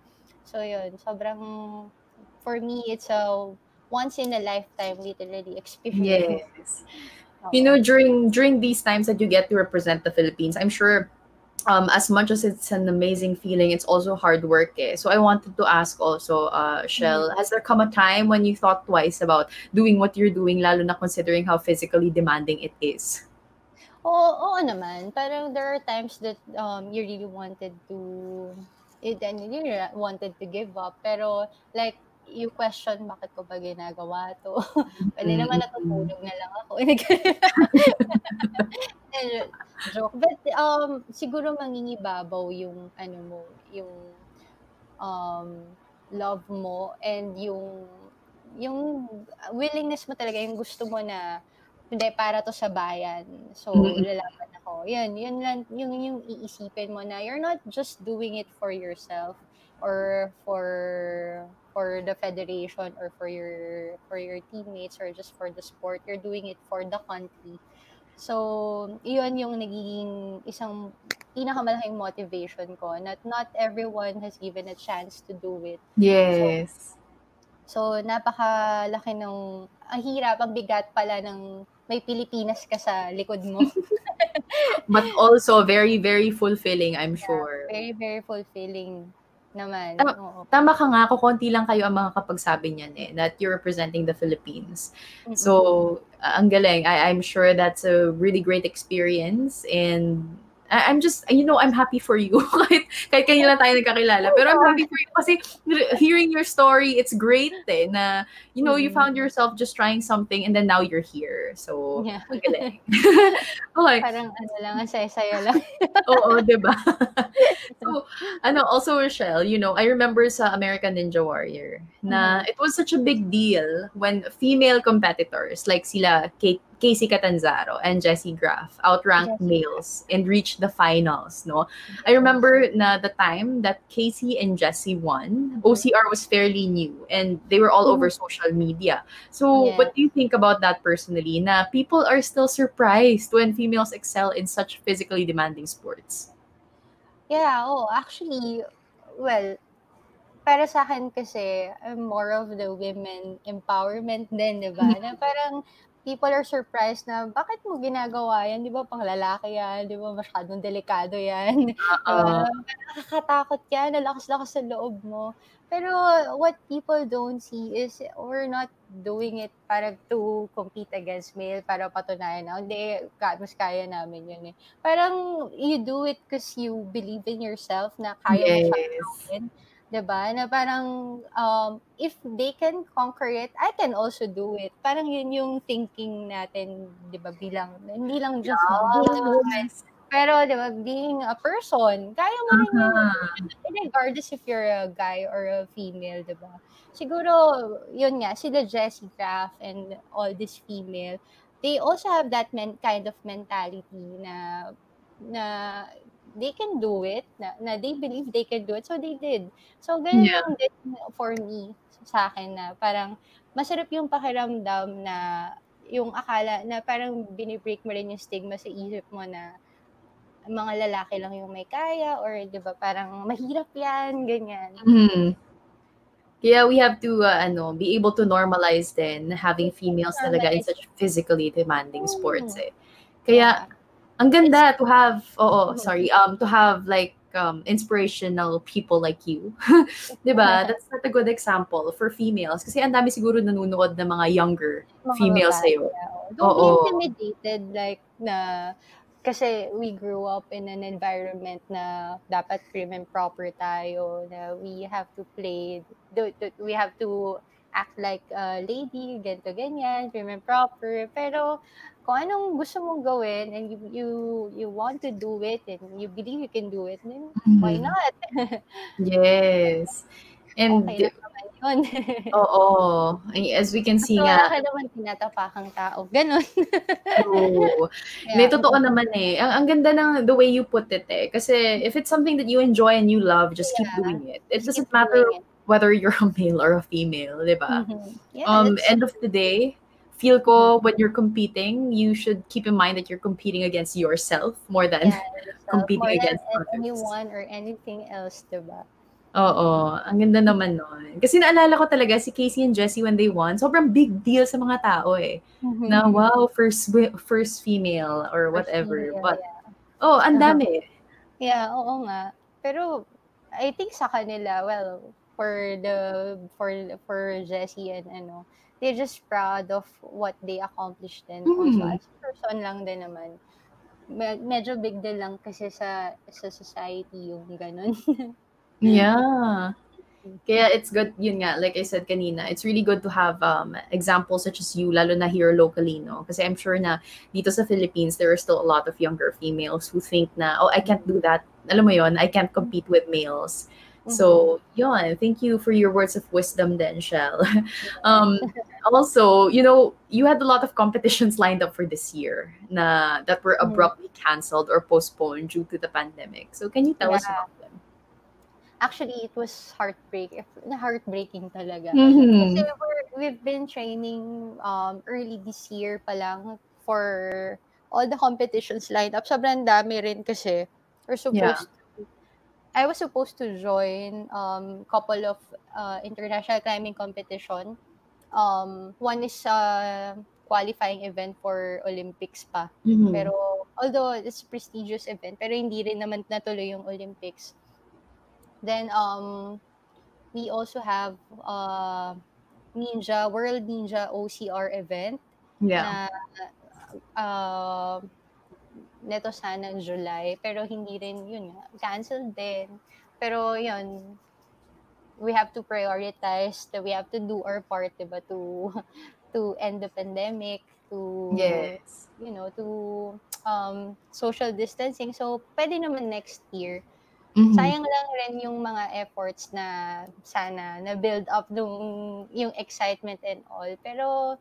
B: So yun, sobrang for me it's a once in a lifetime literally experience.
A: Yes. You know, during during these times that you get to represent the Philippines, I'm sure um, as much as it's an amazing feeling, it's also hard work. Eh. So I wanted to ask also, uh, Shell, mm-hmm. has there come a time when you thought twice about doing what you're doing, lalo na considering how physically demanding it is?
B: Oo, oo naman. Parang there are times that um, you really wanted to, it, and you wanted to give up. Pero like, you question bakit ko ba ginagawa to. (laughs) Pwede naman natutulog na lang ako. (laughs) (laughs) joke. But um siguro mangingibabaw yung ano mo, yung um love mo and yung yung willingness mo talaga, yung gusto mo na hindi para to sa bayan. So mm-hmm. lalaban ako. Yan, yun lang yung yung iisipin mo na you're not just doing it for yourself or for for the federation or for your for your teammates or just for the sport you're doing it for the country. So iyon yung nagiging isang pinakamalaking motivation ko that not everyone has given a chance to do it.
A: Yes.
B: So, so napakalaki ng ang hirap ang bigat pala ng may Pilipinas ka sa likod mo. (laughs)
A: But also very very fulfilling i'm yeah, sure.
B: very very fulfilling naman.
A: Tama, Oo. tama ka nga, kukonti lang kayo ang mga makakapagsabi niyan eh, that you're representing the Philippines. Mm-hmm. So, uh, ang galing. I, I'm sure that's a really great experience and I'm just, you know, I'm happy for you. (laughs) kahit, kahit kanila tayo nagkakilala. Pero I'm happy for you kasi hearing your story, it's great eh, na, you know, you found mm-hmm. yourself just trying something and then now you're here. So, yeah. ang galing. (laughs) (laughs)
B: okay. Parang ano lang, ang saya-saya lang.
A: Oo, di ba? so, ano, also, Rochelle, you know, I remember sa American Ninja Warrior na mm-hmm. it was such a big deal when female competitors like sila Kate Casey Catanzaro and Jessie Graff outranked yes. males and reached the finals, no? I remember na the time that Casey and Jessie won, mm-hmm. OCR was fairly new and they were all mm-hmm. over social media. So, yeah. what do you think about that personally? Na people are still surprised when females excel in such physically demanding sports.
B: Yeah, oh, actually, well, para sa akin kasi, I'm more of the women empowerment din, di ba? na (laughs) parang people are surprised na bakit mo ginagawa yan? Di ba pang lalaki yan? Di ba masyadong delikado yan? (laughs) Uh, nakakatakot yan. Nalakas-lakas sa loob mo. Pero what people don't see is we're not doing it para to compete against male, para patunayan na, hindi, mas kaya namin yun eh. Parang you do it because you believe in yourself na kaya yes. mo siya ba? Na parang um, if they can conquer it, I can also do it. Parang yun yung thinking natin, 'di ba, bilang hindi lang just being a woman, pero 'di ba, being a person, kaya mo rin uh-huh. regardless if you're a guy or a female, 'di ba? Siguro yun nga, sila Jessie Graff and all this female, they also have that men- kind of mentality na na they can do it, na, na they believe they can do it, so they did. So, ganun yeah. lang din for me, sa akin na parang masarap yung pakiramdam na yung akala na parang binibreak mo rin yung stigma sa isip mo na mga lalaki lang yung may kaya or 'di ba parang mahirap 'yan ganyan.
A: Mm. Yeah, we have to uh, ano, be able to normalize then having females talaga in such physically demanding sports eh. Kaya ang ganda to have, oo, sorry, um, to have like um, inspirational people like you. (laughs) 'Di ba? That's not a good example for females kasi ang dami siguro nanonood ng mga younger mga females sa iyo.
B: Don't be intimidated like na kasi we grew up in an environment na dapat prim and proper tayo na we have to play we have to act like a lady, ganito, ganyan, and proper. Pero kung anong gusto mong gawin and you you you want to do it and you believe you can do it, then why
A: Mhm.
B: not? (laughs)
A: Yes. And
B: Okay naman yun. (laughs)
A: oo, as we can see
B: wala
A: nga,
B: ka naman tinatapakang tao. Ganon. (laughs)
A: true. Hindi,
B: Kaya,
A: totoo naman eh. Ang, ang ganda ng the way you put it eh. Kasi if it's something that you enjoy and you love, just keep
B: Yeah.
A: doing it. It
B: just
A: doesn't
B: keep
A: matter
B: it.
A: Whether you're a male or a female, di ba?
B: Mhm. Yeah,
A: Um, end of the day, feel ko when you're competing, you should keep in mind that you're competing against yourself more than
B: yeah, (laughs) yourself
A: competing
B: more than
A: against
B: an-
A: others.
B: anyone or anything else, diba?
A: Oo, ang ganda naman nun. Kasi naalala ko talaga si Casey and Jessie when they won, sobrang big deal sa mga tao eh. Na wow, first first female or whatever.
B: female,
A: But
B: yeah.
A: oh, ang dami.
B: Yeah, oo nga. Pero I think sa kanila, well, for the for for Jessie and ano, they're just proud of what they accomplished and also
A: Mhm.
B: as a person lang din naman. Me- medyo big deal lang kasi sa sa society yung ganun. (laughs)
A: Yeah. Kaya it's good, yun nga, like I said kanina, it's really good to have um, examples such as you, lalo na here locally, no? Kasi I'm sure na dito sa Philippines, there are still a lot of younger females who think na, oh, I can't do that. Alam mo yon, I can't compete with males. So, yun, thank you for your words of wisdom then, Shell. (laughs) um, also, you know, you had a lot of competitions lined up for this year na that were
B: Mhm.
A: abruptly canceled or postponed due to the pandemic. So, can you tell us about them?
B: Actually, it was heartbreaking. heartbreaking talaga.
A: Mhm.
B: Kasi we're, we've been training um, early this year pa lang for all the competitions lined up. Sobrang dami rin kasi. We're supposed to, I was supposed to join um couple of uh, international climbing competition. Um, one is a qualifying event for Olympics pa.
A: Mhm.
B: Pero although it's a prestigious event, pero hindi rin naman natuloy yung Olympics. Then um we also have uh Ninja World Ninja OCR event
A: yeah.
B: na uh, neto sana July pero hindi rin yun nga canceled din. Pero yun we have to prioritize that we have to do our part diba to (laughs) to end the pandemic to
A: Yes.
B: you know to um social distancing so pwede naman next year
A: Mhm.
B: sayang lang rin yung mga efforts na sana na build up nung yung excitement and all pero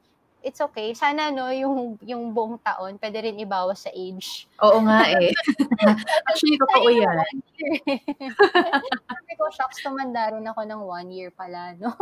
B: it's okay sana no yung yung buong taon pwede rin ibawas sa age
A: Oo nga eh. (laughs) Actually, totoo yan.
B: year. (laughs) Sabi ko, shocks, tumanda rin ako ng one year pala, no? (laughs)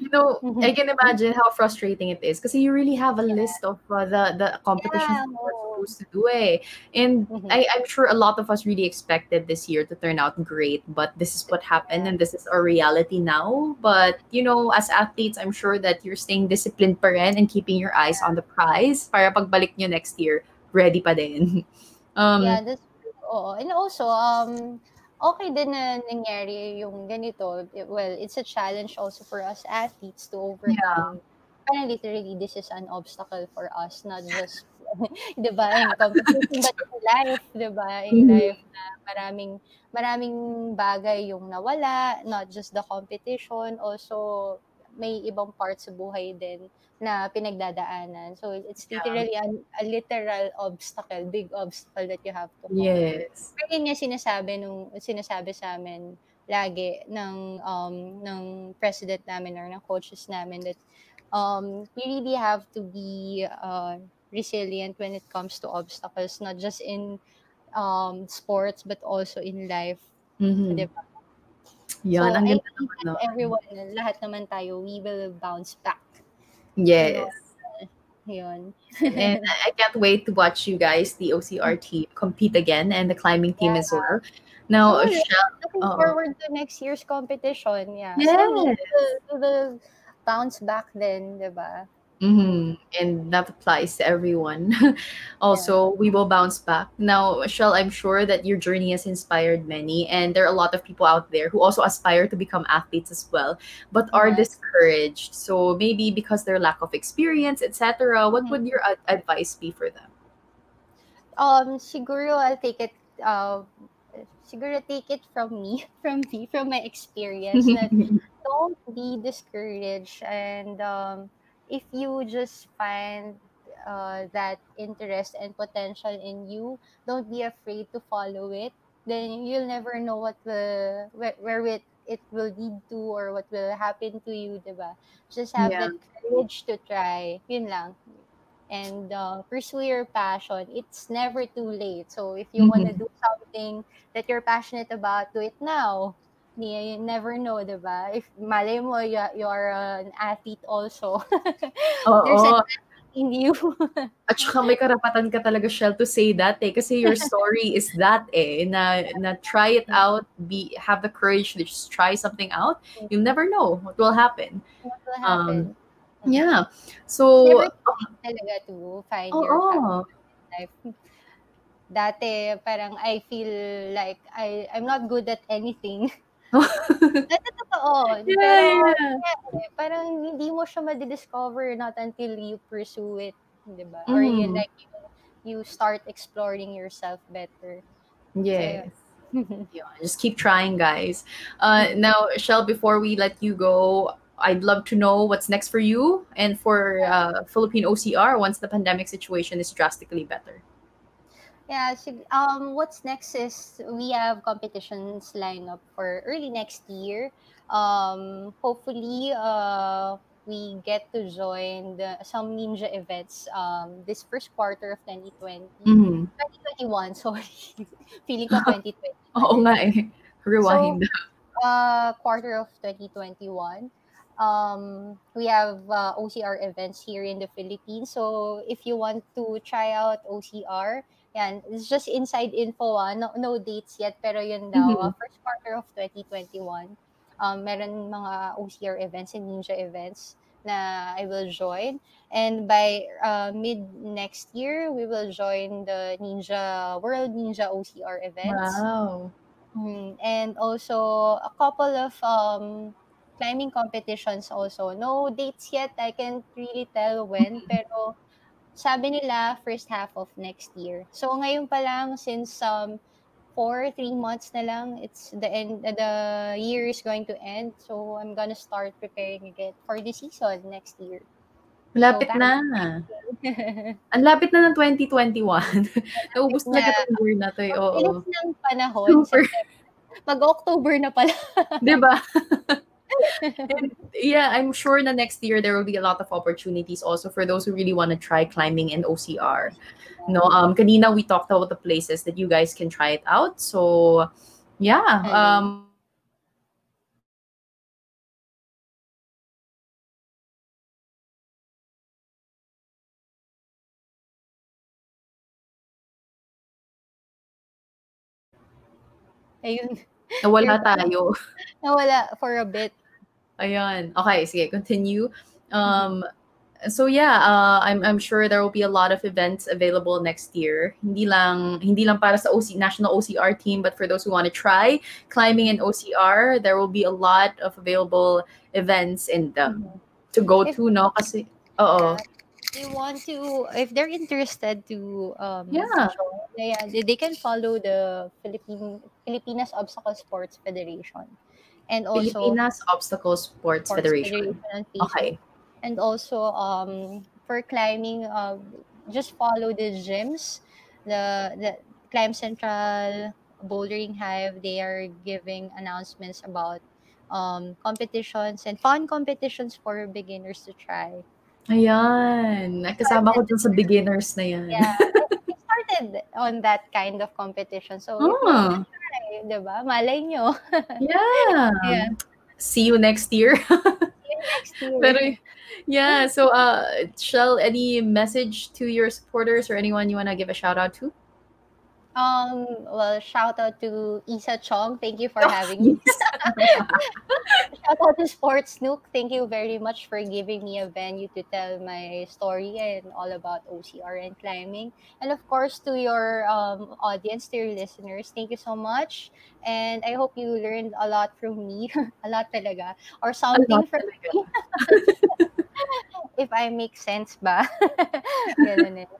A: You know, I can imagine how frustrating it is kasi you really have a list of uh, the the competitions
B: Yeah.
A: Supposed to do eh. And
B: Mhm.
A: I, I'm sure a lot of us really expected this year to turn out great, but this is what happened and this is our reality now. But, you know, as athletes, I'm sure that you're staying disciplined pa rin and keeping your eyes on the prize para pagbalik nyo next year, ready pa din. (laughs) Um,
B: yeah, that's true. Oo. And also, um, okay din na nangyari yung ganito. It- Well, it's a challenge also for us athletes to overcome. Parang literally, this is an obstacle for us, not just, (laughs) di ba, in competition, but in life, di ba, in
A: Mhm.
B: life na maraming, maraming bagay yung nawala, not just the competition, also may ibang parts sa buhay din na pinagdadaanan. So, it's
A: Yeah.
B: literally an, a literal obstacle, big obstacle that you have to conquer.
A: yes.
B: Yun yung sinasabi nung sinasabi sa amin lagi ng um ng president namin or ng coaches namin that um we really have to be uh, resilient when it comes to obstacles not just in um sports but also in life
A: Mhm.
B: Diba?
A: Yan,
B: so
A: ang ganda naman, no?
B: everyone lahat naman tayo we will bounce back
A: Yes.
B: yun
A: and I can't wait to watch you guys, the OCR team, compete again and the climbing team as well. Now,
B: yeah.
A: Shell,
B: looking
A: Oo.
B: forward to next year's competition yeah
A: Yes.
B: so we will, we will bounce back then diba
A: mhm, and that applies to everyone. (laughs) also, we will bounce back. Now, Shell, I'm sure that your journey has inspired many, and there are a lot of people out there who also aspire to become athletes as well, but are discouraged. So maybe because their lack of experience, etc. What
B: Mhm.
A: would your ad- advice be for them?
B: Um, siguro I'll take it uh, siguro take it from me, (laughs) from me, from my experience that (laughs) don't be discouraged and um, if you just find uh, that interest and potential in you, don't be afraid to follow it. Then you'll never know what the where, where it it will lead to or what will happen to you, diba? Just have
A: Yeah.
B: that courage to try. Yun lang. And uh, pursue your passion. It's never too late. So if you want to do something that you're passionate about, do it now. You never know, diba? If malay mo, you, you're an athlete also. (laughs) There's
A: Oo.
B: an in you. (laughs)
A: At saka may karapatan ka talaga, Shell, to say that eh. Kasi your story (laughs) is that eh. Na, na try it out, be have the courage to just try something out. You'll never know what will happen.
B: what will
A: Um,
B: happen?
A: Yeah. So,
B: Never late talaga to find your passion
A: oo.
B: in life. Dati, parang I feel like I, I'm not good at anything. (laughs) Dati totoo. (laughs)
A: Yeah,
B: Pero,
A: yeah.
B: yeah, eh, parang hindi mo siya madidiscover not until you pursue it. Diba? Or you,
A: Mm.
B: like, you, you start exploring yourself better.
A: Yes. (laughs)
B: So,
A: Yeah, just keep trying, guys. Uh, now, Shell, before we let you go, I'd love to know what's next for you and for uh, Philippine OCR once the pandemic situation is drastically better.
B: Yeah, so, um, what's next is we have competitions lined up for early next year. Um, hopefully, uh, we get to join the, some ninja events um, this first quarter of 2020.
A: Mhm.
B: 2021, (laughs) sorry. Feeling ko (laughs) 2020.
A: Oo nga eh. Rewind.
B: uh, quarter of 2021. Um, we have uh, OCR events here in the Philippines. So if you want to try out OCR, yan, it's just inside info, ah. no, no dates yet, pero yun daw,
A: Mhm.
B: ah, first quarter of 2021, um, meron mga OCR events and ninja events na I will join. And by uh, mid next year, we will join the Ninja World Ninja OCR events.
A: Wow.
B: Mm, and also a couple of um, climbing competitions also. No dates yet. I can't really tell when, pero sabi nila first half of next year. So ngayon pa lang since um four, three months na lang, it's the end the year is going to end. So I'm gonna start preparing again for the season next year.
A: Malapit
B: So,
A: na. Ang lapit na ng 2021. (laughs) Naubos na itong year na to eh. Oo.
B: Bilis ng panahon.
A: Super.
B: Mag-October na pala.
A: Diba? (laughs) And yeah, I'm sure in the next year there will be a lot of opportunities also for those who really want to try climbing in OCR. No, um, kanina we talked about the places that you guys can try it out. So, yeah, um,
B: Ayun.
A: nawala tayo.
B: Nawala for a bit.
A: Ayan. Okay, sige, continue. Um, so yeah, uh, I'm I'm sure there will be a lot of events available next year. Hindi lang hindi lang para sa OC national OCR team, but for those who want to try climbing in OCR, there will be a lot of available events and um, to go
B: If-
A: to, no? Kasi, oo.
B: They want to, if they're interested to, um,
A: yeah,
B: they, they can follow the Philippine Filipinas Obstacle Sports Federation, and also
A: Pilipinas Obstacle Sports,
B: Sports
A: Federation.
B: on Facebook.
A: Okay.
B: and also um for climbing, uh, just follow the gyms, the the Climb Central, Bouldering Hive. They are giving announcements about um competitions and fun competitions for beginners to try.
A: Ayan. Kasama ko dun sa beginners na yan.
B: Yeah, started on that kind of competition. So, if try, diba? Malay nyo. (laughs)
A: yeah.
B: Yeah.
A: See you next year. (laughs)
B: Next year.
A: Pero yeah, so uh Shell, any message to your supporters or anyone you want to give a shout out to?
B: um, well, shout out to Isa Chong. Thank you for (laughs) having me. Shout out to Sports Nook. Thank you very much for giving me a venue to tell my story and all about OCR and climbing. And of course, to your um, audience, to your listeners, thank you so much. And I hope you learned a lot from me. (laughs) a lot talaga. Or something from
A: talaga.
B: me. (laughs) if I make sense ba? (laughs) Ganun eh.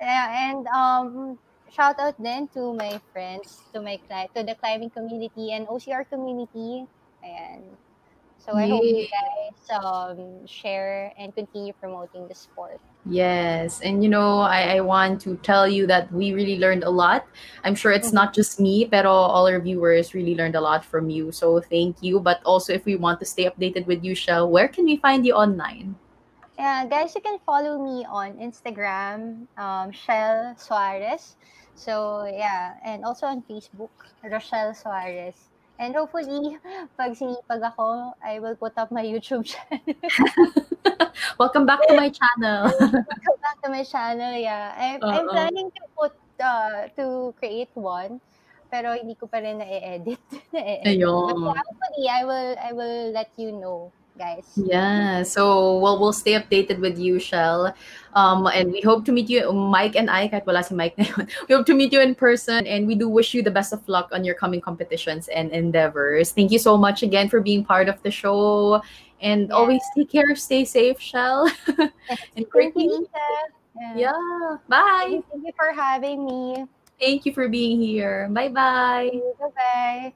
B: Yeah, and um, shout out then to my friends, to my to the climbing community and OCR community. Ayan. So I hope you guys um, share and continue promoting the sport.
A: Yes. And you know, I, I want to tell you that we really learned a lot. I'm sure it's mm-hmm. not just me, but all our viewers really learned a lot from you. So thank you. But also if we want to stay updated with you, Shell, where can we find you online?
B: Yeah, guys, you can follow me on Instagram, um, Shell Suarez. So yeah, and also on Facebook, Rochelle Suarez. And hopefully, (laughs) pag sinipag ako, I will put up my YouTube (laughs) channel. (laughs)
A: Welcome back to my channel.
B: Welcome back to my channel, yeah. I'm, I'm planning to put, uh, to create one, pero hindi ko pa rin na-edit.
A: Ayun.
B: But hopefully, I will, I will let you know guys.
A: Yeah. So, well, we'll stay updated with you, Shell. Um, and we hope to meet you, Mike and I, kahit wala si Mike (laughs) we hope to meet you in person and we do wish you the best of luck on your coming competitions and endeavors. Thank you so much again for being part of the show. And yeah. always take care, stay safe, Shell. (laughs)
B: and Thank you,
A: Yeah. yeah. Bye.
B: Thank you for having me.
A: Thank you for being here. Bye-bye.
B: Bye-bye.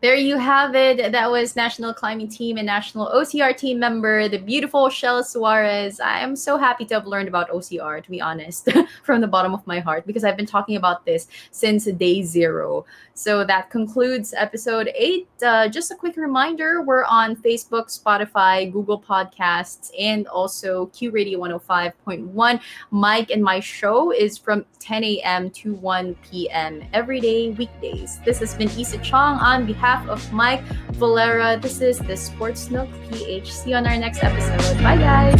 A: There you have it. That was national climbing team and national OCR team member, the beautiful Shell Suarez. I am so happy to have learned about OCR, to be honest, (laughs) from the bottom of my heart, because I've been talking about this since day zero. So that concludes episode eight. Uh, just a quick reminder we're on Facebook, Spotify, Google Podcasts, and also Q Radio 105.1. Mike and my show is from 10 a.m. to 1 p.m. every day, weekdays. This has been Isa Chong on behalf of Mike Valera, this is the Sports Nook PH. See you on our next episode. Bye, guys.